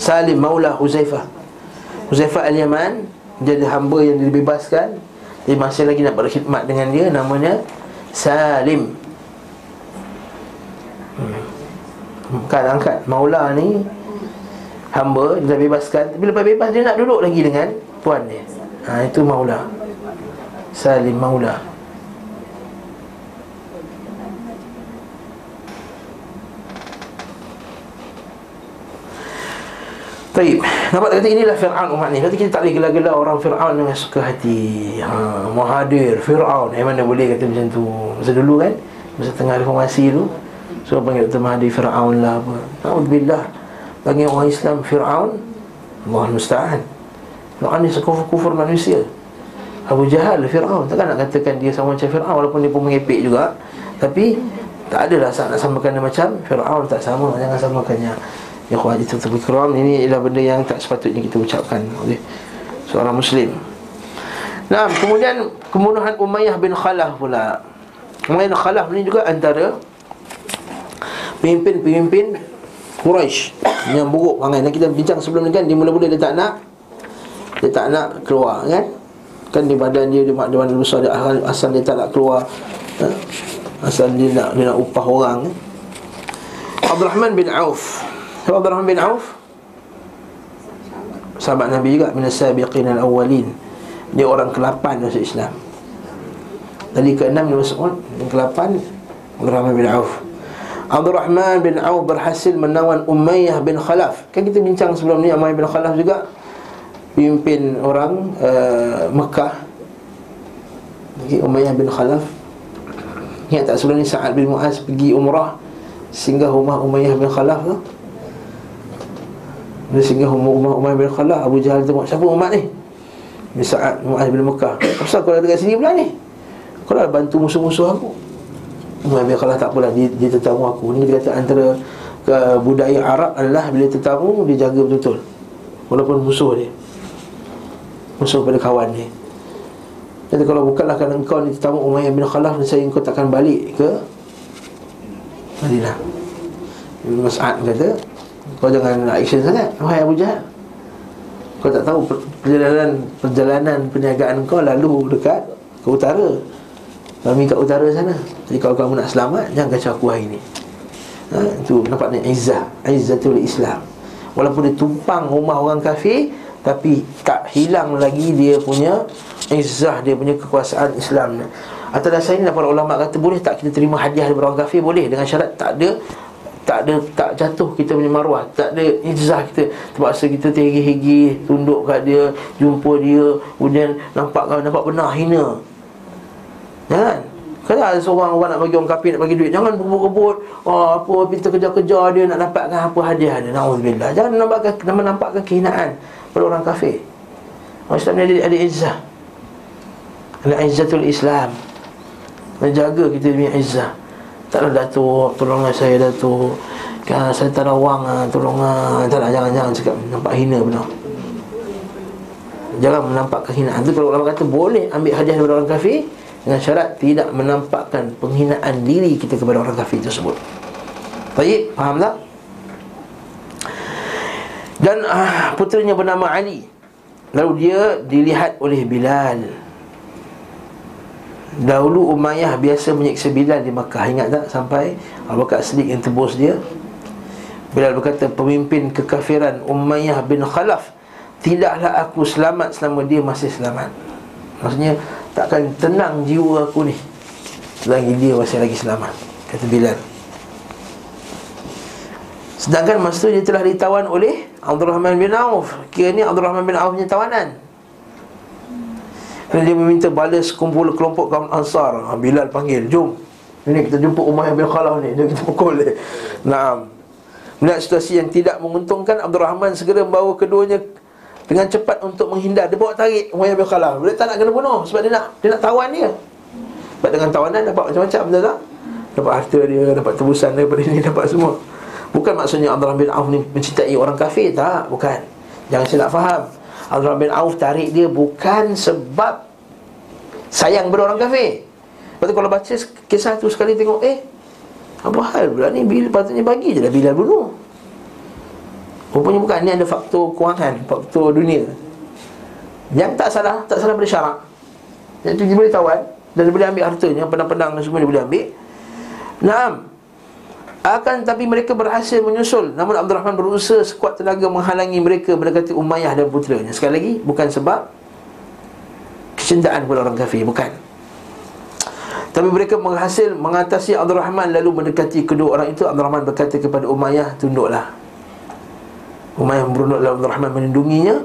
Salim Maula Huzaifah. Huzaifah Al-Yaman Jadi hamba yang dibebaskan. Dia masih lagi nak berkhidmat dengan dia Namanya Salim. Hmm. Kan angkat. Maula ni Hamba Dia bebaskan. Tapi lepas bebas dia nak duduk lagi dengan Puan dia. Ha, Itu Maula. Salim Maula. Baik, nampak kata inilah Fir'aun umat ni? Kata kita tak boleh gelar-gelar orang Fir'aun dengan suka hati. Ha, Muhadir, Fir'aun. Eh mana boleh kata macam tu? Masa dulu kan? Masa tengah reformasi tu. So panggil Dr. Mahathir Fir'aun lah apa. Alhamdulillah Panggil orang Islam Fir'aun Allah Musta'an. Fir'aun ni sekufur-kufur manusia. Abu Jahal, Fir'aun. Takkan nak katakan dia sama macam Fir'aun Walaupun dia pun mengepek juga. Tapi Tak adalah saat nak samakan dia macam Fir'aun tak sama. Jangan samakannya Ya khuat itu terbikiran Ini ialah benda yang tak sepatutnya kita ucapkan. Oleh seorang Muslim. Nah, kemudian pembunuhan Umayyah bin Khalaf pula. Umayyah bin Khalaf ni juga antara Pemimpin-pemimpin Quraisy yang buruk perangai Dan kita bincang sebelum ni kan Dia mula-mula dia tak nak Dia tak nak keluar kan Kan di badan dia Dia badan besar dia Asal dia tak nak keluar ha? Asal dia nak dia nak upah orang kan? Abdul Rahman bin Auf Siapa Abdurrahman bin Auf? Sahabat Nabi juga Minas sabiqin al-awwalin Dia orang ke-8 masuk Islam Tadi ke-6 dia masuk Yang ke-8 Abdurrahman bin Auf Abdurrahman bin Auf berhasil menawan Umayyah bin Khalaf. Kan kita bincang sebelum ni Umayyah bin Khalaf juga Pimpin orang uh, Mekah. Okay, Umayyah bin Khalaf. Ingat tak sebelum ni Sa'ad bin Mu'az pergi umrah Singgah rumah Umayyah bin Khalaf tu? Dia singgah rumah Umar bin Khalaf Abu Jahal tengok siapa umat ni? Ni Sa'ad Mu'az bin Mekah. Kenapa kau ada dekat sini pula ni? Kau dah bantu musuh-musuh aku Umar bin tak apalah dia, dia tetamu aku. Ni dia kata antara ke budaya Arab adalah Bila tetamu dia jaga betul-betul. Walaupun musuh dia. Musuh pada kawan dia. Jadi kalau bukanlah kerana engkau ni tetamu Umar bin Khalaf Saya engkau takkan balik ke Madinah. Mas'ad kata kau jangan nak action sangat Wahai Abu Jahal. Kau tak tahu perjalanan Perjalanan perniagaan kau lalu dekat Ke utara Kami kat utara sana. Jadi kalau kamu nak selamat Jangan kacau aku hari ni. Ha, Itu nampak ni Izzah Izzatul Islam. Walaupun dia tumpang rumah orang kafir Tapi tak hilang lagi dia punya Izzah dia punya kekuasaan Islam. Atas dasar ini para ulama kata Boleh tak kita terima hadiah daripada orang kafir? Boleh. Dengan syarat tak ada tak ada tak jatuh kita punya maruah tak ada ijazah kita. Terpaksa kita terhegi-hegi tunduk kat dia jumpa dia kemudian nampak nampak benar hina jangan kalau ada seorang orang nak bagi orang kafir nak bagi duit. Jangan berebut-rebut oh, apa pinta kejar-kejar dia nak dapatkan apa hadiah dia. Naudzubillah jangan nampakkan menampakkan kehinaan pada orang kafir. Orang Islam ni ada, ada izzah. Ada izzatul Islam. Menjaga kita punya izzah. Taklah Datuk Tolonglah saya Datuk. Kan, Saya tak ada wang lah Tolonglah Taklah jangan-jangan cakap Nampak hina benar Jangan menampakkan kehinaan. Itu kalau ulama kata Boleh ambil hadiah daripada orang kafir Dengan syarat Tidak menampakkan Penghinaan diri kita kepada orang kafir tersebut. Baik Faham tak? Dan uh, putranya bernama Ali. Lalu dia dilihat oleh Bilal. Dahulu Umayyah biasa menyiksa Bilal di Makkah. Ingat tak sampai Abu Bakar Siddiq yang tebus dia? Bilal berkata pemimpin kekafiran Umayyah bin Khalaf Tidaklah aku selamat selama dia masih selamat. Maksudnya takkan tenang jiwa aku ni. Selagi dia masih lagi selamat. Kata Bilal. Sedangkan masa tu dia telah ditawan oleh Abdul Rahman bin Auf. Kira ni Abdul Rahman bin Auf punya tawanan. Dan dia meminta balas kumpul kelompok kaum Ansar. Ha, Bilal panggil, jom. Ini kita jumpa Umayyah bin Khalaf ni. Jom kita pukul dia. Naam. Melihat situasi yang tidak menguntungkan Abdul Rahman segera membawa keduanya Dengan cepat untuk menghindar. Dia bawa tarik Umayyah bin Khalaf. Dia tak nak kena bunuh Sebab dia nak dia nak tawan dia. Sebab dengan tawanan dapat macam-macam Betul tak? Dapat harta dia Dapat tebusan daripada ini *laughs* Dapat semua. Bukan maksudnya Abdul Rahman bin Auf ni Mencintai orang kafir. Tak Bukan. Jangan silap faham. Abdul bin Auf tarik dia bukan sebab sayang pada orang kafir. Lepas tu kalau baca kisah tu sekali tengok eh apa hal pula ni? Bila patutnya bagi je lah bila bunuh. Rupanya bukan ni ada faktor kewangan, faktor dunia. Yang tak salah, tak salah pada syarak. Jadi dia boleh tawan Dan dia boleh ambil hartanya Pedang-pedang dan semua dia boleh ambil. Naam. Akan tapi mereka berhasil menyusul. Namun Abdul Rahman berusaha sekuat tenaga menghalangi mereka Mendekati Umayyah dan putranya. Sekali lagi, bukan sebab Kecintaan kepada orang kafir, bukan. Tapi mereka berhasil mengatasi Abdul Rahman Lalu mendekati kedua orang itu. Abdul Rahman berkata kepada Umayyah Tunduklah Umayyah berunduk lalu Abdul Rahman melindunginya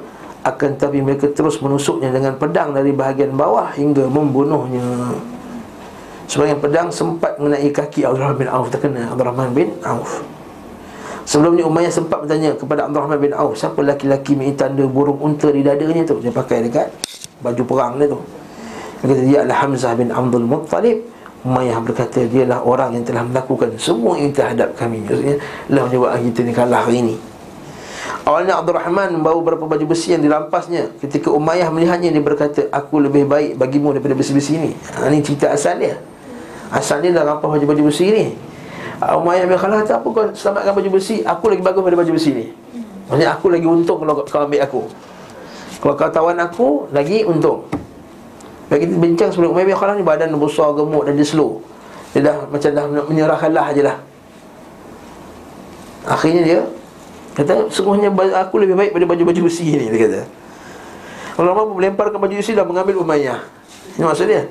Akan tapi mereka terus menusuknya dengan pedang Dari bahagian bawah hingga membunuhnya. Sebagian pedang sempat mengenai kaki Abdul Rahman bin Auf Terkena Abdul Rahman bin Auf. Sebelumnya Umayyah sempat bertanya kepada Abdul Rahman bin Auf Siapa laki-laki yang tanda burung unta di dadanya tu? Dia pakai dekat baju perang dia tu. Dia kata dia adalah Hamzah bin Abdul Muttalib. Umayyah berkata dialah orang yang telah melakukan semua yang terhadap kami. Maksudnya lah menyebabkan kita ni kalah hari ini Awalnya Abdul Rahman membawa beberapa baju besi yang dirampasnya Ketika Umayyah melihatnya dia berkata Aku lebih baik bagimu daripada besi-besi ini. Ha, Ini cerita asal dia. Asal dia dah rampah baju-baju besi ni. Ah, Umayyah bin Khalaf kata apa kau selamatkan baju besi. Aku lagi bagus daripada baju besi ni. Maksudnya aku lagi untung kalau kau ambil aku. Kalau kau tawan aku Lagi untung. Bagi kita bincang sebelum Umayyah bin Khalaf ni badan besar gemuk dan dia slow. Dia dah macam dah menyerah kalah je lah Akhirnya dia Kata sungguhnya aku lebih baik daripada baju-baju besi ni Dia kata. Orang melemparkan baju besi dah mengambil Umayyah. Ini maksud dia.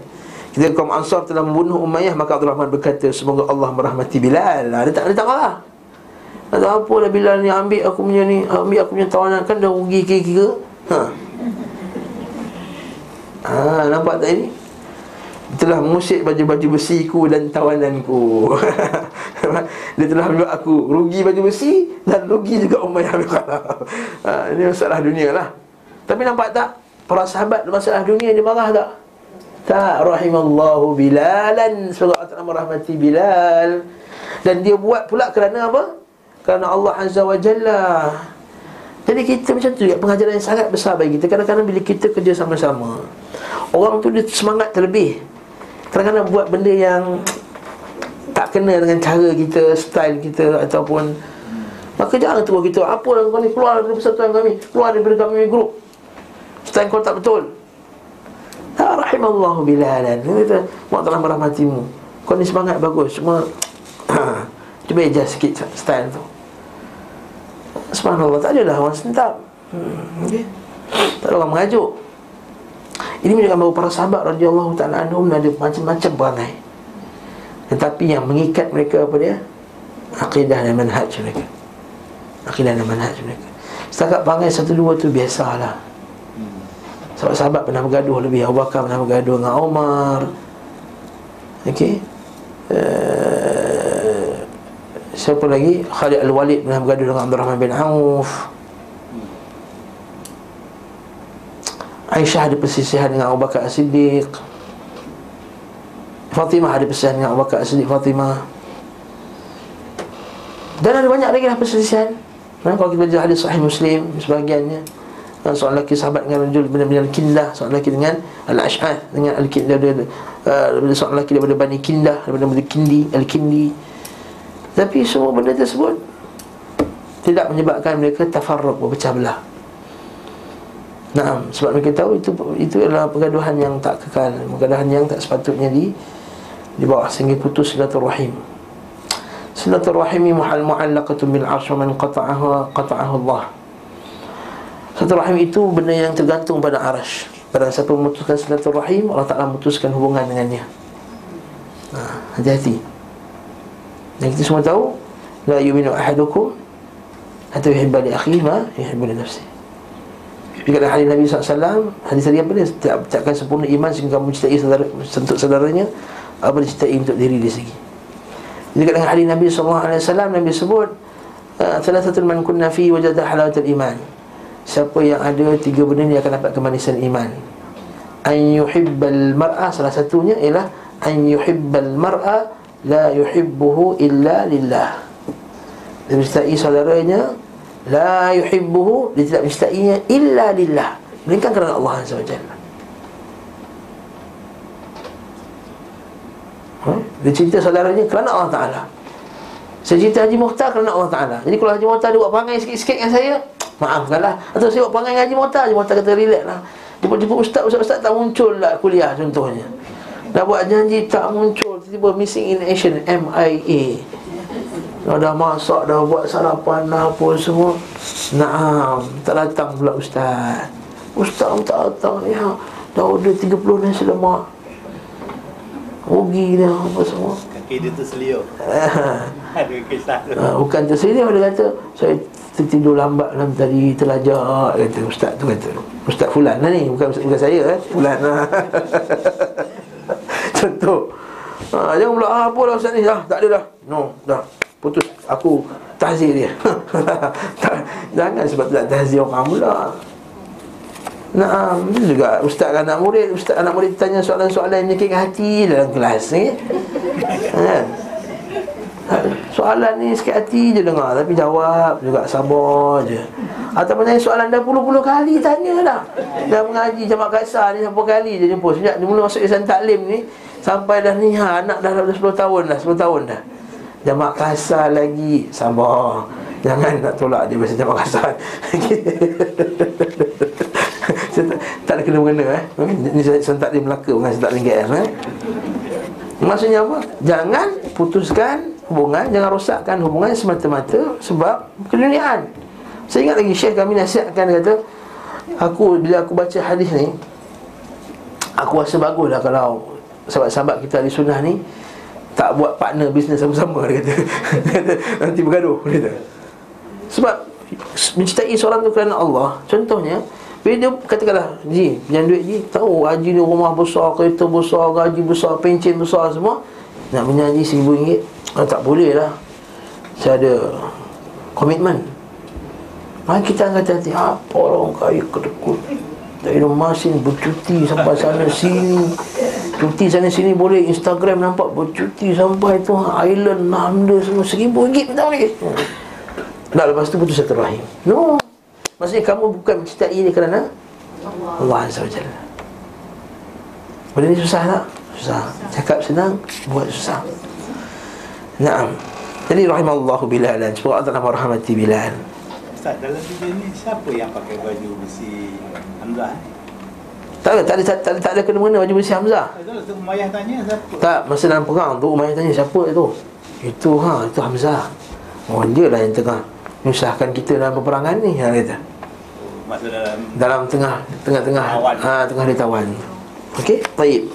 Ketika kaum Ansar telah membunuh Umayyah Maka Abdul Rahman berkata Semoga Allah merahmati Bilal. Dia tak, dia tak marah. Tahu apa lah Bilal ni ambil aku punya ni Ambil aku punya tawanan Kan dah rugi kira-kira. Ha. Ha, nampak tak ini? Telah mengusik baju-baju besiku dan tawananku *laughs* Dia telah membuat aku rugi baju besi Dan rugi juga Umayyah bin Khalaf ha, Ini masalah dunia lah. Tapi nampak tak? Para sahabat masalah dunia dia marah tak? Tak rahimallahu Bilalan. Semoga Allah merahmati Bilal. Dan dia buat pula kerana apa? Kerana Allah Azza wa Jalla. Jadi kita macam tu ya, Pengajaran yang sangat besar bagi kita. Kadang-kadang bila kita kerja sama-sama Orang tu dia semangat terlebih Kadang-kadang buat benda yang Tak kena dengan cara kita Style kita Ataupun Maka jangan tu kita Apa lah kau ni Keluar dari persatuan kami Keluar daripada kami grup Style kau tak betul Ha rahimallahu bilalan. Kata, "Mak telah merahmatimu. Kau ni semangat bagus, cuma *clears throat* cuba adjust sikit style tu." Subhanallah, tak adalah orang sentap. Hmm, okay. Tak ada orang mengajuk. Ini menunjukkan bahawa para sahabat radhiyallahu taala anhum ada macam-macam perangai. Tetapi yang mengikat mereka apa dia? Akidah dan manhaj mereka. Akidah dan manhaj mereka. Setakat perangai satu dua tu biasalah. Sahabat-sahabat pernah bergaduh lebih Abu Bakar pernah bergaduh dengan Umar Okey uh, Siapa lagi Khalid Al-Walid pernah bergaduh dengan Abdul Rahman bin Auf Aisyah ada persisihan dengan Abu Bakar As-Siddiq. Fatimah ada persisihan dengan Abu Bakar As-Siddiq Fatimah. Dan ada banyak lagi lah persisihan. Nah, Kalau kita baca hadis sahih Muslim Sebahagiannya seorang lelaki sahabat dengan rajul benar-benar kindah seorang lelaki dengan al-ash'ath dengan al-kindah dia uh, seorang lelaki daripada bani kindah daripada bani kindi al-kindi. Tapi semua benda tersebut tidak menyebabkan mereka tafarruq berpecah belah Nah, sebab mereka tahu itu itu adalah pergaduhan yang tak kekal, pergaduhan yang tak sepatutnya di di bawah sehingga putus silaturahim. Silaturahimi muhal mu'allaqatun bil 'arsy man qata'ahu qata'ahu Allah. Silaturahim itu benda yang tergantung pada arash Pada siapa memutuskan silaturahim Allah Ta'ala memutuskan hubungan dengannya ha, Hati-hati Dan kita semua tahu La yuminu ahadukum Hatta yuhibba li akhi ma yuhibba li nafsi Jika dalam hadis Nabi SAW Hadis tadi apa dia? Tak, Takkan sempurna iman Sehingga kamu cintai saudara, Untuk saudaranya Apa dia cintai untuk diri dia sendiri. Jika dalam hadis Nabi SAW Nabi sebut Salah satu man kunna fi wajadah halawatul iman. Siapa yang ada tiga benda ni akan dapat kemanisan iman. An yuhibbal mar'a Salah satunya ialah An yuhibbal mar'a La yuhibbuhu illa lillah. Dia mencintai saudaranya La yuhibbuhu Dia tidak mencintainya illa lillah. Melainkan kerana Allah Azza wa Jalla. Ha? Dia cinta saudaranya kerana Allah Ta'ala. Saya cinta Haji Mukhtar kerana Allah Ta'ala. Jadi kalau Haji Mukhtar dia buat perangai sikit-sikit dengan saya Maafkanlah. Atau saya buat perangai Haji Muhtar Haji Muhtar kata relax lah. Tiba-tiba ustaz, ustaz-ustaz tak muncul lah kuliah contohnya. Dah buat janji tak muncul Tiba-tiba missing in action MIA Dah, dah masak, dah buat sarapan, dah apa semua Naam, tak datang pula ustaz. Ustaz tak datang. Ya. Dah order 30 nasi lemak. Rugi dia apa semua. Kaki dia terselio *laughs* Ada kisah tu. Ha, Bukan tersedia dia kata Saya tertidur lambat dalam tadi Terlajak kata Ustaz tu kata. Ustaz Fulan lah ni Bukan, bukan saya eh Fulan. Lah *laughs* Contoh. Ha, Jangan pula ah, Apa lah Ustaz ni? Dah, Tak ada dah No dah Putus. Aku tahzir dia. *laughs* Jangan sebab tak tahzir orang pula. Nah, juga ustaz anak murid, ustaz anak murid tanya soalan-soalan yang menyakitkan hati dalam kelas ni. Kan? Soalan ni sikit hati je dengar Tapi jawab juga sabar je. Atau tanya soalan dah puluh-puluh kali tanya dah Dah mengaji jamak kasar ni Sampai kali je jumpa. Sejak dia mula masuk Isan Taklim ni Sampai dah ni ha, Anak dah dah 10 tahun dah 10 tahun dah Jamak kasar lagi Sabar Jangan nak tolak dia Biasa jamak kasar *laughs* tak, tak ada kena-mengena eh. Ni saya sentak di Melaka Bukan sentak di KL eh. Maksudnya apa? Jangan putuskan hubungan Jangan rosakkan hubungan semata-mata Sebab keduniaan Saya ingat lagi Syekh kami nasihatkan kata Aku bila aku baca hadis ni Aku rasa bagus lah kalau Sahabat-sahabat kita di sunnah ni Tak buat partner bisnes sama-sama Dia kata, *laughs* Nanti bergaduh Dia kata. Sebab Mencintai seorang tu kerana Allah. Contohnya bila dia katakanlah Ji, pinjam duit Ji Tahu haji ni rumah besar, kereta besar, gaji besar, pencen besar semua. Nak pinjam Ji seribu ringgit ah, Tak boleh lah. Saya ada komitmen. Mari kita akan hati Apa orang kaya kedekut Tak ada masin bercuti sampai sana sini. Cuti sana sini boleh Instagram nampak bercuti sampai tu Island, Namda semua Seribu ringgit tak boleh Dah lepas tu putus rahim No. Maksudnya kamu bukan mencintai ini kerana Allah Azza wa Jalla. Benda ni susah tak? Susah. Cakap senang, buat susah. Naam. Jadi rahimallahu bilalan Semoga Allah telah merahmati Bilal Ustaz, dalam video ni siapa yang pakai baju besi Hamzah? eh? tak ada, tak ada, tak ada, tak ada kena-mena baju besi Hamzah Tak tu Umayyah tanya siapa? Tak, masa dalam perang tu Umayyah tanya siapa itu Itu ha, itu Hamzah Oh dia lah yang tengah Menyusahkan kita dalam peperangan ni Yang kata Masa dalam dalam tengah tengah-tengah ha, tengah ditawan. Okey, baik.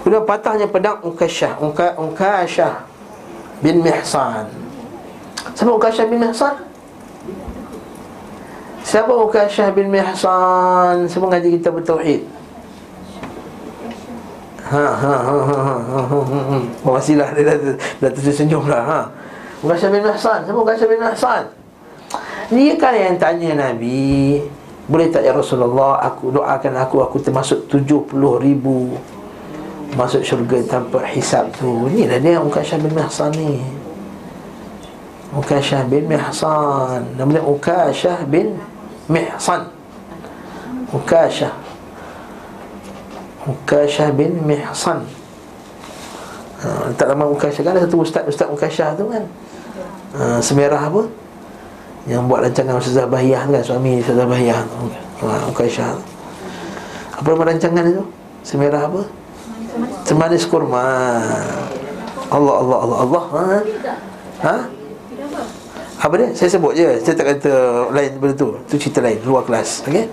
Kemudian patahnya pedang Ukasyah, Uka Ukasyah bin Mihsan. Siapa Ukasyah bin Mihsan? Siapa Ukasyah bin Mihsan? Siapa ngaji kita bertauhid? Ha ha ha ha ha ha ha ha. Oh, masihlah dia dah, dah tersenyum dah ha. Ukasyah bin Mihsan. Siapa Ukasyah bin Mihsan? Dia kan yang tanya Nabi Boleh tak ya Rasulullah Aku doakan aku Aku termasuk 70 ribu Masuk syurga tanpa hisap tu Ni lah dia Ukasyah bin Mihsan ni Ukasyah bin Mihsan Nama dia Ukasyah bin Mihsan. Ukasyah Ukasyah bin Mihsan. Ha, Tak lama Ukasyah kan Ada satu ustaz Ustaz Ukasyah tu kan. Ha, Semerah apa? Yang buat rancangan Ustazah Bahiyah kan Suami Ustazah Bahiyah ha, Ukaisha Apa nama rancangan itu? Semerah apa? Semanis kurma. Allah Allah Allah Allah. Ha? ha? Apa dia? Saya sebut je. Saya tak kata lain benda tu. Itu cerita lain Luar kelas. Okay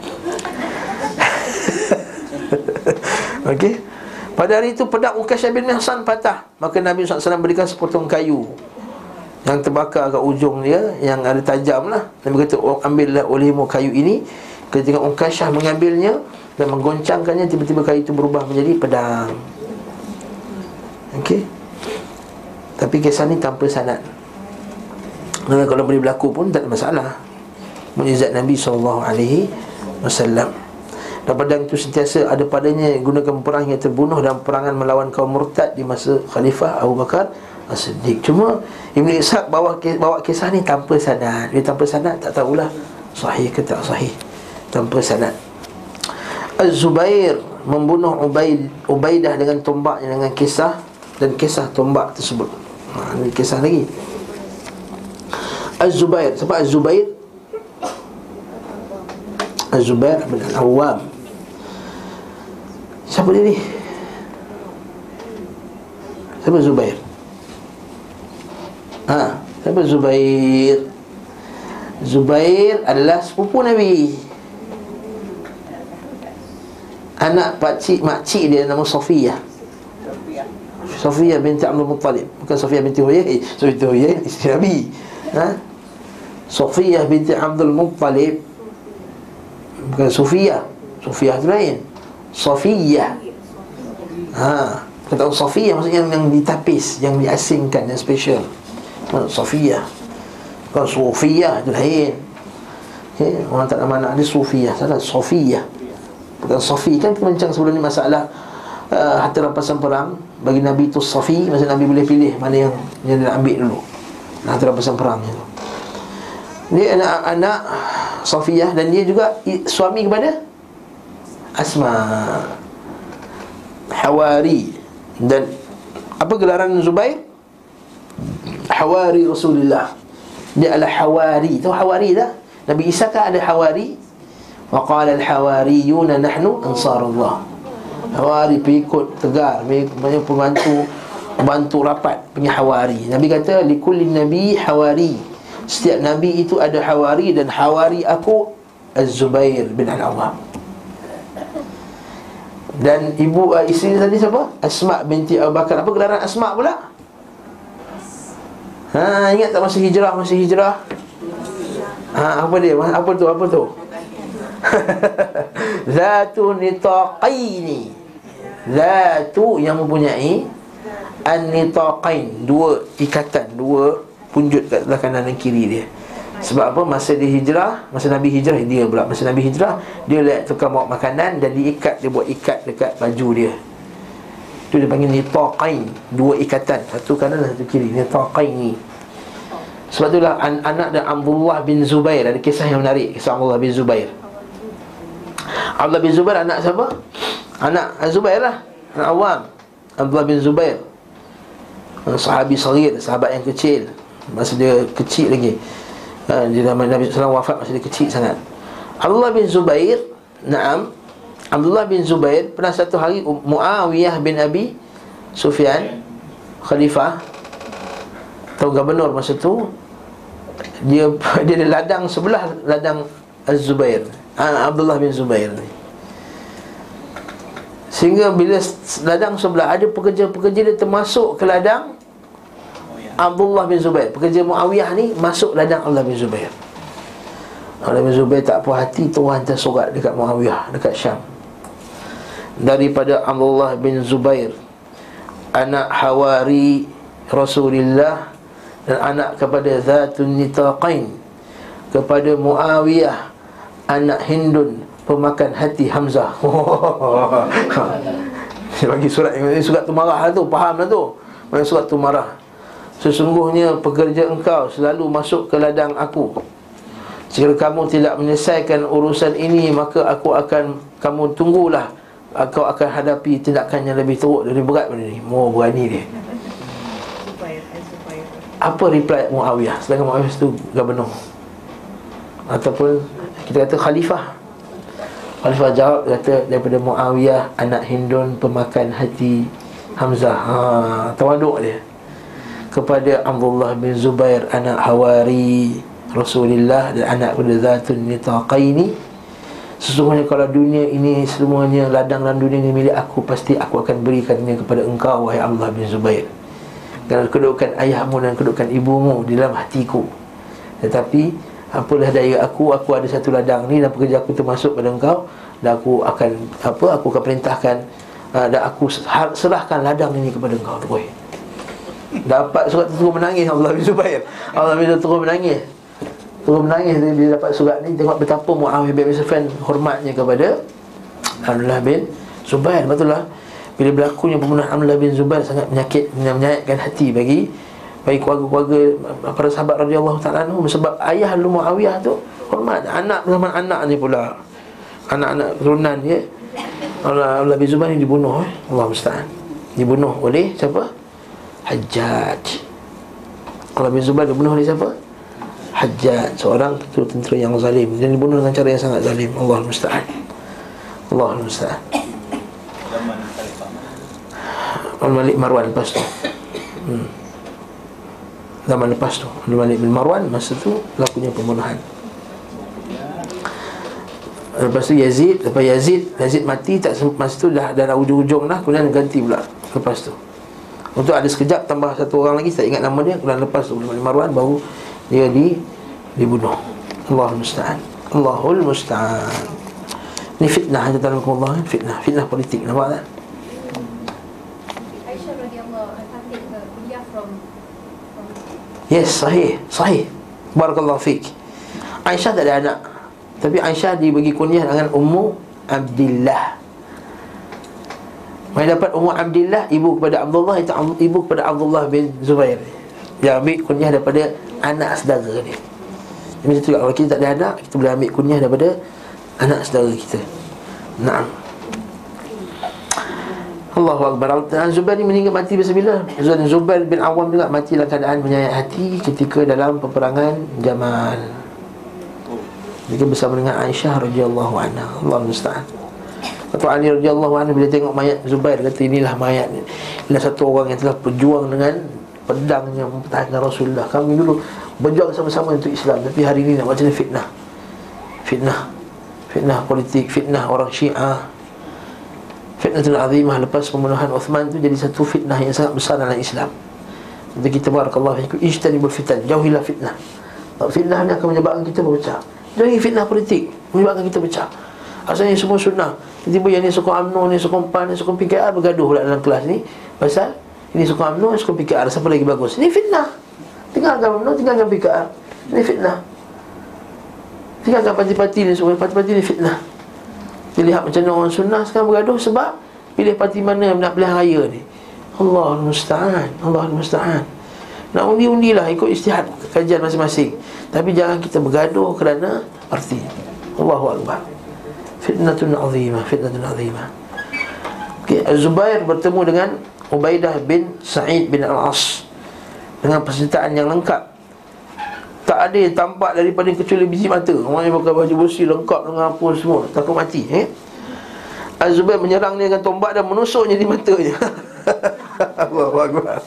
*laughs* Okay pada hari itu pedang Ukasyah bin Mihsan patah. Maka Nabi SAW berikan sepotong kayu yang terbakar kat ujung dia Yang ada tajam lah. Nabi kata oh, ambillah olehmu kayu ini. Ketika Ukasyah mengambilnya Dan menggoncangkannya Tiba-tiba kayu itu berubah menjadi pedang. Okey? Tapi kisah ni tanpa sanad Dan kalau boleh berlaku pun Tak ada masalah. Mujizat Nabi SAW Dan pedang itu sentiasa ada padanya Gunakan perang yang terbunuh Dan perangan melawan kaum murtad Di masa Khalifah Abu Bakar As-Siddiq. Cuma Ibn Ishaq bawa, bawa kisah ni tanpa sanad. Dia tanpa sanad tak tahulah Sahih ke tak sahih. Tanpa sanad. Az-Zubair Membunuh Ubaid, Ubaidah dengan tombaknya Dengan kisah Dan kisah tombak tersebut. Ha, Ini kisah lagi Az-Zubair Siapa Az-Zubair? Az-Zubair bin Al-Awwam Siapa dia ni? Siapa Zubair? Ha, siapa Zubair? Zubair adalah sepupu Nabi Anak pakcik, makcik dia nama Sofiyah Sofiyah binti Abdul Muttalib Bukan Sofiyah binti Huyai Sofiyah binti Huyai isteri Nabi ha? Sofiyah binti Abdul Muttalib Bukan Sofiyah Sofiyah tu lain Sofiyah Ha, kata Sofiyah maksudnya yang, yang ditapis, yang diasingkan, yang special. Sofiyah. Bukan Sofiyah itu lain. Okay, orang tak nama anak dia Sofiyah, salah Sofiyah. Bukan Sofi kan bincang sebelum ni masalah uh, harta rampasan perang bagi Nabi tu Sofi, masa Nabi boleh pilih mana yang yang dia nak ambil dulu. Harta rampasan perang itu. Dia anak-anak Sofiyah dan dia juga suami kepada Asma Hawari dan apa gelaran Zubair? Hawari Rasulullah. Dia adalah Hawari. Tahu Hawari tak? Nabi Isa kan ada Hawari. Wa qala al-hawariyun nahnu ansarullah. Hawari pengikut tegar, banyak pembantu bantu rapat punya Hawari. Nabi kata likulli nabi Hawari. Setiap nabi itu ada Hawari dan Hawari aku Az-Zubair bin Al-Awwam. Dan ibu uh, isteri tadi siapa? Asma binti Abu Bakar. Apa gelaran Asma pula? Ha, ingat tak masa hijrah, masa hijrah? Ha, apa dia? Apa tu? Apa tu? *laughs* Zatu nitaqaini. Zatu yang mempunyai an-nitaqain, dua ikatan, dua punjut kat sebelah kanan dan kiri dia. Sebab apa? Masa dia hijrah Masa Nabi hijrah dia pula. Masa Nabi hijrah Dia lihat tukar bawa makanan Dan diikat Dia buat ikat dekat baju dia. Itu dia panggil nitaqain. Dua ikatan. Satu kanan dan satu kiri. Nitaqain ni Sebab itulah an- Anak dan Abdullah bin Zubair. Ada kisah yang menarik. Kisah Abdullah bin Zubair. Abdullah bin Zubair anak siapa? Anak Zubair lah. Anak awam. Abdullah bin Zubair. Sahabi sahir Sahabat yang kecil Masa dia kecil lagi. Ha, Dia Nabi SAW wafat masa dia kecil sangat. Abdullah bin Zubair Naam. Abdullah bin Zubair Pernah satu hari Muawiyah bin Abi Sufyan Khalifah Tahu gubernur masa tu Dia *laughs* dia ada ladang sebelah Ladang Az-Zubair. Ha, Abdullah bin Zubair ni. Sehingga bila ladang sebelah Ada pekerja-pekerja dia termasuk ke ladang Abdullah bin Zubair. Pekerja Muawiyah ni Masuk ladang Abdullah bin Zubair. Abdullah bin Zubair tak puas hati Tuhan hantar surat dekat Muawiyah Dekat Syam. Daripada Abdullah bin Zubair Anak Hawari Rasulullah Dan anak kepada Zatun Nitaqain Kepada Muawiyah Anak Hindun Pemakan hati Hamzah. *laughs* Dia bagi surat Surat tu marah lah tu Faham lah tu. Mana surat tu marah Sesungguhnya pekerja engkau selalu masuk ke ladang aku. Jika kamu tidak menyelesaikan urusan ini Maka aku akan, kamu tunggulah. Kau akan hadapi tindakan yang lebih teruk dari berat pada ni Mau berani dia. Apa reply Muawiyah? Sedangkan Muawiyah itu gubernur. Ataupun kita kata khalifah. Khalifah jawab kata daripada Muawiyah Anak Hindun pemakan hati Hamzah. Ha, Tawaduk dia kepada Abdullah bin Zubair anak Hawari Rasulullah dan anak pada Zatun Nitaqaini. Sesungguhnya kalau dunia ini semuanya ladang dalam dunia ini milik aku Pasti aku akan berikannya kepada engkau wahai Abdullah bin Zubair. Kerana kedudukan ayahmu dan kedudukan ibumu di dalam hatiku. Tetapi apalah daya aku Aku ada satu ladang ni dan pekerja aku termasuk pada engkau Dan aku akan apa aku akan perintahkan uh, Dan aku serahkan ladang ini kepada engkau Terus Dapat surat tu terus menangis Allah bin Zubair. Allah bin Zubair terus menangis. Terus menangis dia dapat surat ni Tengok betapa Muawiyah bin Sufyan hormatnya kepada Abdullah bin Zubair. Betul lah Bila berlakunya pembunuhan Abdullah bin Zubair Sangat menyakit Menyayatkan hati bagi Bagi keluarga-keluarga Para sahabat radhiyallahu ta'ala Sebab ayah lu Muawiyah tu Hormat. Anak zaman anak ni pula. Anak-anak keturunan dia. Abdullah bin Zubair ni dibunuh eh? Allah musta'an. Dibunuh oleh siapa? Hajjaj. Kalau bin Zubair dibunuh oleh siapa? Hajjaj Seorang tentera yang zalim. Dan dibunuh dengan cara yang sangat zalim. Allah Musta'an Allah Musta'an Zaman Abdul Malik Marwan lepas tu. Hmm. Zaman lepas tu. Abdul Malik bin Marwan Masa tu lakunya pembunuhan. Lepas tu Yazid Lepas Yazid Yazid mati tak Masa tu dah, dah, dah ujung-ujung dah Kemudian ganti pula Lepas tu Untuk ada sekejap Tambah satu orang lagi Tak ingat nama dia Kemudian lepas tu Abdul Marwan Baru dia di Dibunuh Allahul Musta'an Allahul Musta'an Ini fitnah Tuan Allah Fitnah Fitnah politik Nampak tak? Yes, sahih, sahih. Barakallahu fiik. Aisyah tak ada anak. Tapi Aisyah dibagi kunyah dengan Ummu Abdullah Mereka dapat Ummu Abdullah Ibu kepada Abdullah Itu ibu kepada Abdullah bin Zubair. Dia ambil kunyah daripada Anak saudara dia. Jadi tu kalau kita tak ada anak Kita boleh ambil kunyah daripada Anak saudara kita. Naam. Allahu Akbar. Zubair ni meninggal mati bila Zubair bin Awam juga mati dalam keadaan menyayat hati Ketika dalam peperangan Jamal. Dia bersama dengan Aisyah radhiyallahu anha. Allah musta'an. Atau Ali radhiyallahu anhu bila tengok mayat Zubair kata inilah mayat ni. Inilah satu orang yang telah berjuang dengan pedangnya mempertahankan Rasulullah. Kami dulu berjuang sama-sama untuk Islam tapi hari ini nak macam fitnah. Fitnah. Fitnah politik, fitnah orang Syiah. Fitnah tu azimah lepas pembunuhan Uthman tu jadi satu fitnah yang sangat besar dalam Islam. Jadi kita barakallahu fikum ijtanibul fitan, jauhilah fitnah. Fitnah ni akan menyebabkan kita berpecah. Jangan fitnah politik Menyebabkan kita pecah Asalnya semua sunnah. Tiba-tiba yang ni sokong UMNO ni sokong PAN ni sokong PKR Bergaduh pula dalam kelas ni. Pasal Ini sokong UMNO ni sokong PKR Siapa lagi bagus? Ini fitnah. Tinggalkan UMNO Tinggalkan PKR Ini fitnah. Tinggalkan parti-parti ni semua. Parti-parti ni fitnah. Kita lihat macam orang sunnah sekarang bergaduh Sebab Pilih parti mana nak pilihan raya ni. Allah Musta'an. Allah Musta'an. Nak undi-undilah Ikut istihad Kajian masing-masing. Tapi jangan kita bergaduh kerana arti Allahu Akbar Fitnatun azimah Fitnatun azimah okay. Zubair bertemu dengan Ubaidah bin Sa'id bin Al-As Dengan persenjataan yang lengkap. Tak ada yang tampak daripada kecuali biji mata. Orang yang pakai baju besi lengkap dengan apa semua. Takut mati eh? Az-Zubair menyerang dia dengan tombak dan menusuknya di matanya *laughs* Allahu Akbar.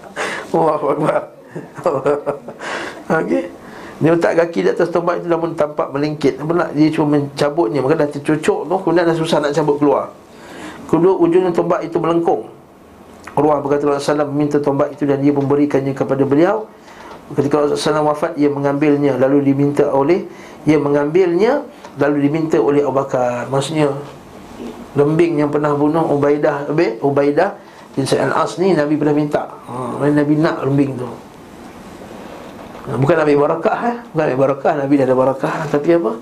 *laughs* Allahu Akbar. *laughs* Okey dia letak kaki di atas tombak itu namun tampak melingkit. Apa nak dia cuma mencabutnya Maka dah tercucuk tu Kemudian dah susah nak cabut keluar. Kedua ujungnya tombak itu melengkung. Ruah berkata Rasulullah SAW meminta tombak itu Dan dia memberikannya kepada beliau. Ketika Rasulullah SAW wafat Ia mengambilnya Lalu diminta oleh Ia mengambilnya Lalu diminta oleh Abu Bakar. Maksudnya Lembing yang pernah bunuh Ubaidah Ubaidah Bin Sa'al As ni Nabi pernah minta. Ha, Nabi nak lembing tu Bukan Nabi barakah eh? Bukan Nabi barakah Nabi dah ada barakah. Tapi apa?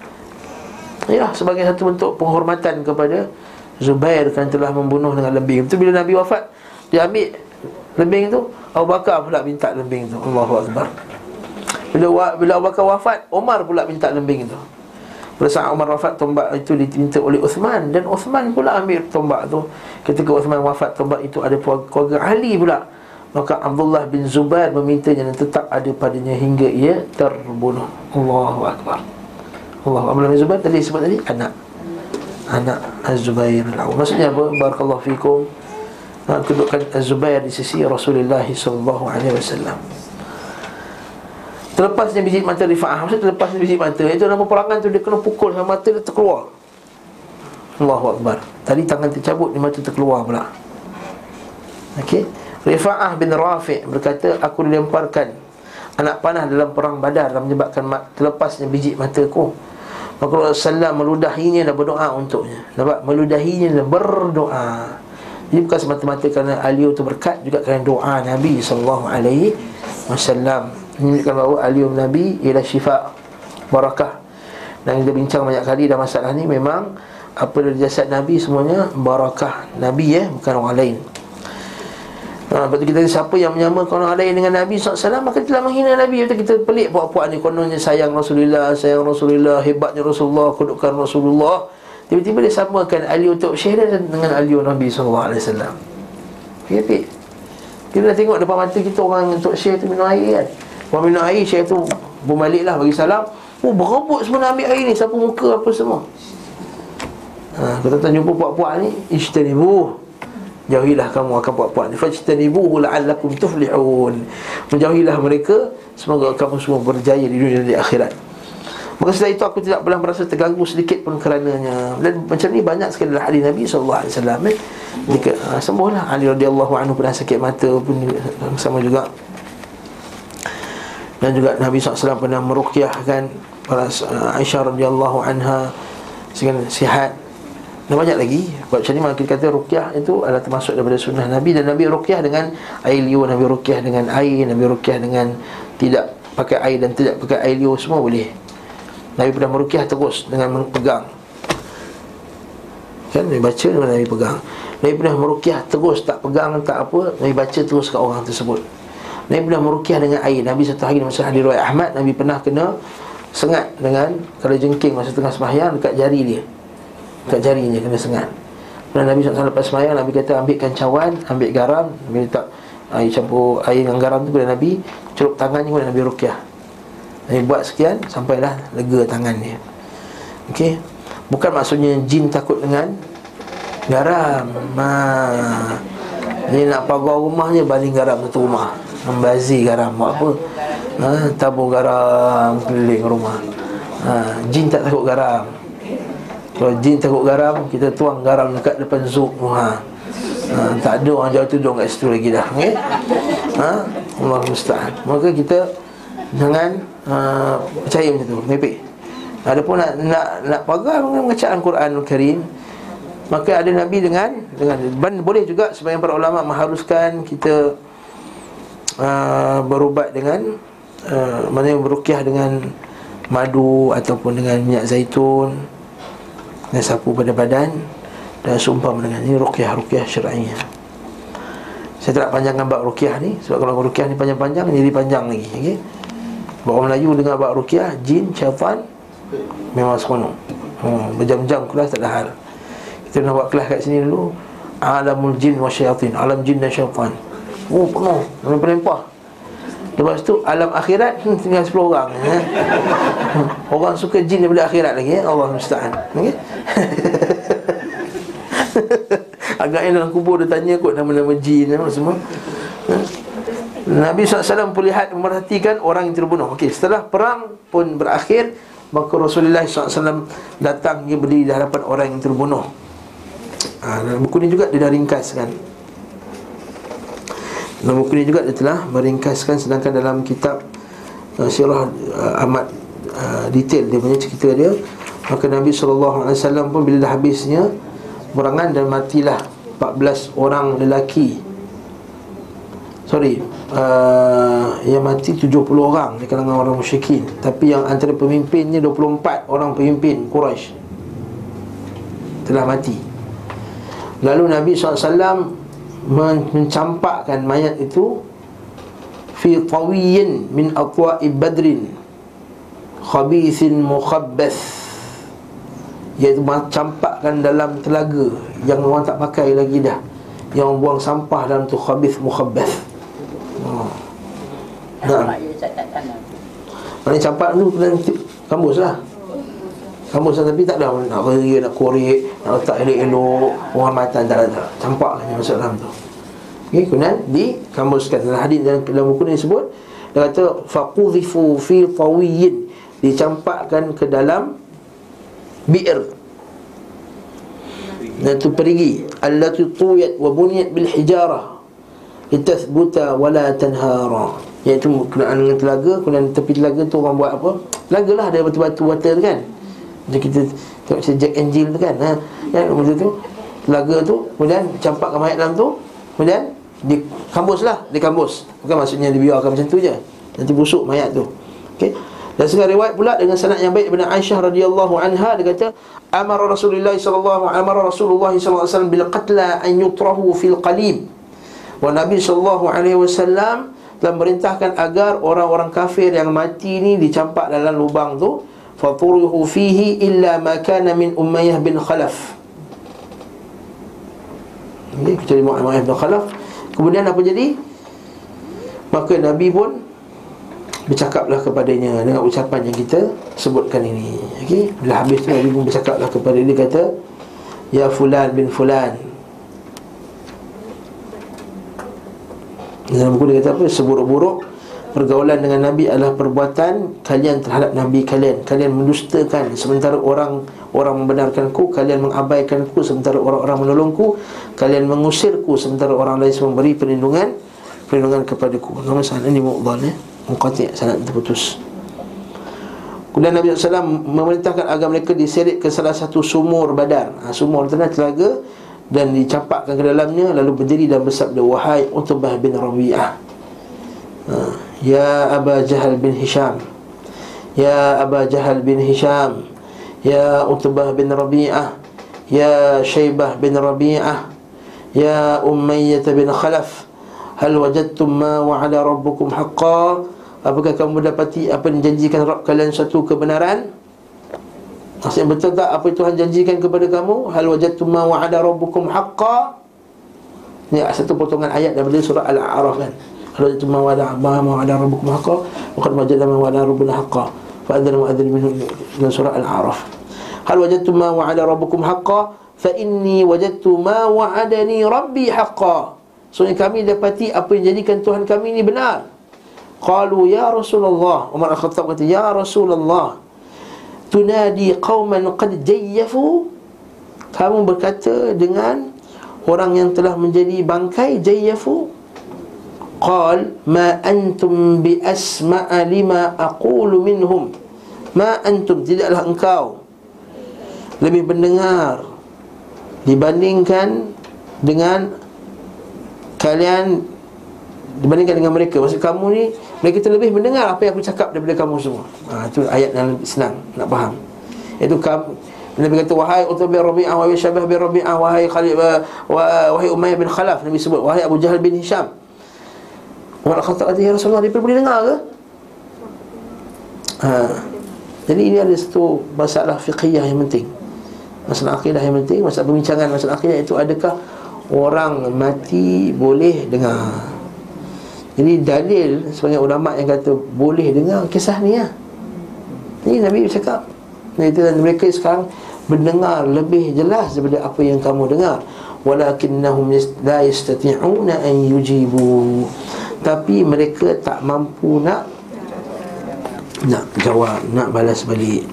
Ya sebagai satu bentuk penghormatan kepada Zubair kan telah membunuh dengan lembing. Itu bila Nabi wafat Dia ambil lembing tu Abu Bakar pula minta lembing tu. Allahu Akbar. Bila, bila Abu Bakar wafat Umar pula minta lembing tu. Pada saat Umar wafat Tombak itu diminta oleh Uthman. Dan Uthman pula ambil tombak tu. Ketika Uthman wafat Tombak itu ada keluarga Ali pula Maka Abdullah bin Zubair memintanya dan tetap ada padanya hingga ia terbunuh. Allahu Akbar. Allah Abdullah bin Zubair tadi sebut tadi anak. Anak Az-Zubair Maksudnya apa? Barakallahu fikum. Kedudukan Az-Zubair di sisi Rasulullah wasallam. Terlepasnya biji mata Rifa'ah Maksudnya terlepasnya biji mata Itu dalam peperangan tu dia kena pukul sama mata dia terkeluar Allahu Akbar Tadi tangan tercabut, ni mata terkeluar pula Okey Rifa'ah bin Rafi' berkata Aku dilemparkan Anak panah dalam perang badar Dan menyebabkan terlepasnya biji mataku. Maka Rasulullah meludahinya dan berdoa untuknya. Nampak? Meludahinya dan berdoa. Ini bukan semata-mata kerana Aliyu itu berkat Juga kerana doa Nabi SAW Ini menunjukkan bahawa Aliyu Nabi ialah syifa Barakah. Dan kita bincang banyak kali dalam masalah ni Memang apa dari jasad Nabi semuanya Barakah. Nabi ya Bukan orang lain Ha, lepas tu kita siapa yang menyamakan orang lain dengan Nabi SAW Maka telah menghina Nabi. Lepas kita pelik puak-puak ni. Kononnya sayang Rasulullah Sayang Rasulullah Hebatnya Rasulullah Kedudukan Rasulullah. Tiba-tiba dia samakan Ali untuk syahid Dengan Ali Nabi SAW Fikir Kita dah tengok depan mata kita Orang untuk syahid tu minum air kan. Orang minum air syahid tu Bermalik lah bagi salam. Oh berebut semua nak ambil air ni. Siapa muka apa semua. Ha, Kita tak jumpa puak-puak ni? Ishtanibuh Jauhilah kamu akan buat-buat ni. Fajtanibuhu la'allakum tuflihun. Menjauhilah mereka. Semoga kamu semua berjaya di dunia dan di akhirat. Maka setelah itu aku tidak pernah merasa terganggu sedikit pun kerananya. Dan macam ni banyak sekali dalam hadis Nabi SAW eh? Jika uh, sembuhlah. Ali radhiyallahu anhu pernah sakit mata pun sama juga. Dan juga Nabi SAW pernah meruqyahkan para uh, Aisyah radhiyallahu anha. Sehingga sihat dan banyak lagi. Sebab macam ni maka kita kata rukyah itu adalah termasuk daripada sunnah Nabi. Dan Nabi rukyah dengan air liur Nabi rukyah dengan air Nabi rukyah dengan tidak pakai air dan tidak pakai air liur Semua boleh. Nabi pernah merukyah terus dengan pegang. Kan? Nabi baca dengan Nabi pegang. Nabi pernah merukyah terus tak pegang tak apa Nabi baca terus kat orang tersebut. Nabi pernah merukyah dengan air. Nabi satu hari masa hadir Ahmad Nabi pernah kena sengat dengan Kalau jengking masa tengah sembahyang dekat jari dia Dekat jarinya kena sengat. Pernah Nabi SAW lepas sembahyang Nabi kata ambilkan cawan Ambil garam Nabi letak air campur air dengan garam tu kepada Nabi Celup tangannya kepada Nabi Rukyah Nabi buat sekian Sampailah lega tangan dia. Okey? Bukan maksudnya jin takut dengan Garam. Ha. Dia nak pagar rumahnya Baling garam satu rumah. Membazir garam Buat apa? Ha, Tabur garam Keliling rumah. Ha, Jin tak takut garam Kalau jin takut garam Kita tuang garam dekat depan zuk ha. ha, Tak ada orang jauh tudung kat situ lagi dah okay? ha? Allah musta'an Maka kita Jangan uh, percaya macam tu Mepek Adapun nak nak nak pagar bacaan Quran Karim maka ada nabi dengan dengan ban boleh juga sebagian para ulama mengharuskan kita uh, berubat dengan uh, mana yang berukyah dengan madu ataupun dengan minyak zaitun dan sapu pada badan dan sumpah dengan ini rukyah rukyah syar'i. Saya tak panjangkan bab rukyah ni sebab kalau rukyah ni panjang-panjang jadi panjang lagi okey. Orang Melayu dengar bab rukyah jin syaitan Memang seronok. Hmm, Berjam-jam kelas tak ada hal. Kita nak buat kelas kat sini dulu Alamul jin wa syaitan Alam jin dan syaitan Oh penuh. Penempah Lepas tu alam akhirat hmm, Tinggal 10 orang eh? *laughs* Orang suka jin daripada akhirat lagi eh? Allah musta'an okay? *laughs* Agaknya dalam kubur dia tanya kot Nama-nama jin nama semua Nabi SAW pun lihat Memerhatikan orang yang terbunuh Okey, Setelah perang pun berakhir Maka Rasulullah SAW datang Dia berdiri di hadapan orang yang terbunuh ha, Dalam buku ni juga dia dah ringkaskan Ni juga dia telah meringkaskan Sedangkan dalam kitab uh, Sirah uh, amat uh, detail Dia punya cerita dia Maka Nabi SAW pun bila dah habisnya Berangan dan matilah 14 orang lelaki. Sorry uh, Yang mati 70 orang Di kalangan orang musyrikin. Tapi yang antara pemimpinnya 24 orang pemimpin Quraisy Telah mati. Lalu Nabi SAW Mencampakkan mayat itu Fi tawiyin min atwa'i badrin Khabithin mukhabbas. Iaitu campakkan dalam telaga Yang orang tak pakai lagi dah Yang buang sampah dalam tu khabith mukhabbas. Nah. Mana campak tu kena kampus lah Kampus lah tapi tak ada Nak beri, nak korek Nak letak elok-elok Penghormatan tak ada Campak lah yang masuk dalam tu. Okay, kemudian di kampuskan dalam hadis dalam, dalam buku ni disebut dia kata faqudhifu fi tawiyin. Dicampakkan ke dalam bi'r. Dan tu perigi. Allati tuyat wa buniyat bil hijarah litathbuta wala tanhara. Iaitu kenaan dengan telaga kemudian tepi telaga tu orang buat apa? Telaga lah ada batu-batu water kan macam kita tengok macam Jack and Jill tu kan ha? ya, macam tu telaga tu kemudian campakkan mayat dalam tu kemudian di kambus lah di kambus. Bukan maksudnya dibiarkan macam tu je. Nanti busuk mayat tu. Okey? Dan sekarang riwayat pula dengan sanad yang baik daripada Aisyah radhiyallahu anha dia kata amara Rasulullah sallallahu amara Rasulullah sallallahu alaihi wasallam bil qatla an yutrahu fil qalib Wa Nabi sallallahu alaihi wasallam telah merintahkan agar orang-orang kafir yang mati ni dicampak dalam lubang tu faturuhu fihi illa ma kana min Umayyah bin Khalaf. Ini kecuali Umayyah bin Khalaf. Kemudian apa jadi? Maka Nabi pun bercakaplah kepadanya dengan ucapan yang kita sebutkan ini. Okey, bila habis tu Nabi pun bercakaplah kepada dia kata, "Ya fulan bin fulan, Dalam buku dia kata apa? Seburuk-buruk pergaulan dengan Nabi adalah perbuatan kalian terhadap Nabi kalian. Kalian mendustakan sementara orang orang membenarkanku, kalian mengabaikanku sementara orang-orang menolongku, kalian mengusirku sementara orang lain memberi perlindungan perlindungan kepadaku. Nama sana ini mu'dhal ya. Muqati' sanad terputus. Kemudian Nabi SAW memerintahkan agar mereka diseret ke salah satu sumur badar ha, Sumur tanah telaga Dan dicampakkan ke dalamnya Lalu berdiri dan bersabda Wahai Utbah bin Rabi'ah ha, Ya Aba Jahal bin Hisham Ya Aba Jahal bin Hisham Ya Utbah bin Rabi'ah Ya Shaybah bin Rabi'ah Ya Umayyah bin Khalaf Hal wajadtum ma wa'ala rabbukum haqqa Apakah kamu mendapati apa yang janjikan Rabb kalian satu kebenaran? Maksudnya betul tak apa Tuhan janjikan kepada kamu? Hal wajadtum ma wa'ada rabbukum haqqa? Ini satu potongan ayat daripada surah Al-A'raf kan. Hal wajadtum ma wa'ada ma wa'ada rabbukum haqqa? Wa qad wajadna ma wa'ada rabbuna haqqa. Fa adzana mu'adzin minhum min surah Al-A'raf. Hal wajadtum ma wa'ada rabbukum haqqa? Fa inni wajadtu ma wa'adani rabbi haqqa. Soalnya kami dapati apa yang jadikan Tuhan kami ini benar. Qalu ya Rasulullah Umar Al-Khattab kata Ya Rasulullah Tunadi qawman qad jayyafu Kamu berkata dengan Orang yang telah menjadi bangkai Jayyafu Qal Ma antum bi asma'a lima aqulu minhum. Ma antum Tidaklah engkau Lebih mendengar Dibandingkan Dengan Kalian Dibandingkan dengan mereka. Maksud kamu ni mereka terlebih mendengar apa yang aku cakap daripada kamu semua. Ha, Itu ayat yang senang nak faham. Itu kamu Nabi kata Wahai Utbah bin Rabi'ah Wahai Syabah bin Rabi'ah Wahai Khalid Wahai Umayyah bin Khalaf Nabi sebut Wahai Abu Jahal bin Hisham Umar Khattab kata Ya Rasulullah Dia boleh dengar ke? Ha. Jadi ini ada satu masalah fiqhiyah yang penting Masalah akidah yang penting Masalah perbincangan masalah akidah itu Adakah orang mati boleh dengar jadi dalil sebagai ulama yang kata boleh dengar kisah ni ya. Ini Nabi cakap. Dan mereka sekarang mendengar lebih jelas daripada apa yang kamu dengar. Walakinnahum la yastati'una an yujibu. Tapi mereka tak mampu nak nak jawab, nak balas balik.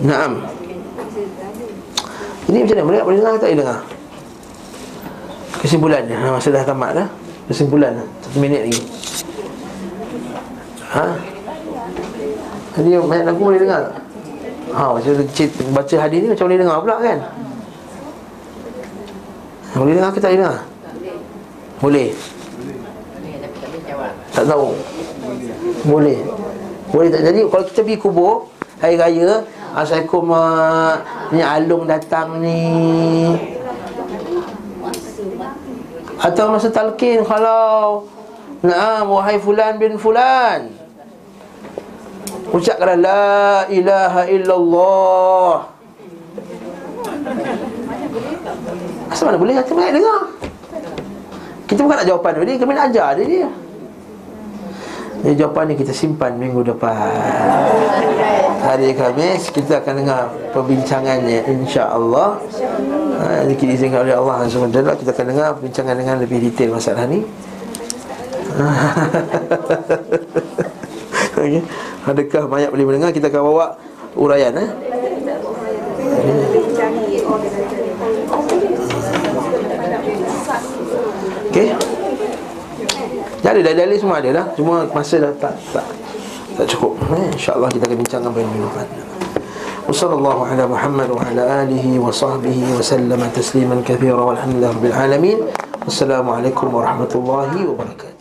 Naam. Ini macam mana? Mereka boleh dengar tak boleh dengar? Kesimpulannya ha, Masa dah tamat dah Kesimpulan Satu minit lagi Ha? Jadi banyak lagu boleh dengar Ha, macam baca hadis ni macam boleh dengar pula kan? Boleh dengar ke tak boleh dengar? Boleh? Tak tahu. Boleh. Boleh tak jadi? Kalau kita pergi kubur Hari raya Assalamualaikum uh, Ni Alung datang ni. Atau masa talqin kalau Naam wahai fulan bin fulan. Ucapkan la ilaha illallah. Asal mana boleh? Hati banyak dengar Kita bukan nak jawapan dia. Kami nak ajar dia dia. Jadi jawapan ni kita simpan minggu depan. Hari Khamis kita akan dengar perbincangannya insya-Allah. Ha, zikir izinkan oleh Allah SWT Kita akan dengar perbincangan dengan lebih detail masalah ni. *laughs* Okay. Adakah banyak boleh mendengar? Kita akan bawa uraian eh? Jadi dalil semua ada lah Cuma masa dah tak tak, tak cukup eh? InsyaAllah kita akan bincangkan pada minggu depan وصلى الله على محمد وعلى آله وصحبه وسلم تسليما كثيرا والحمد لله رب العالمين والسلام عليكم ورحمة الله وبركاته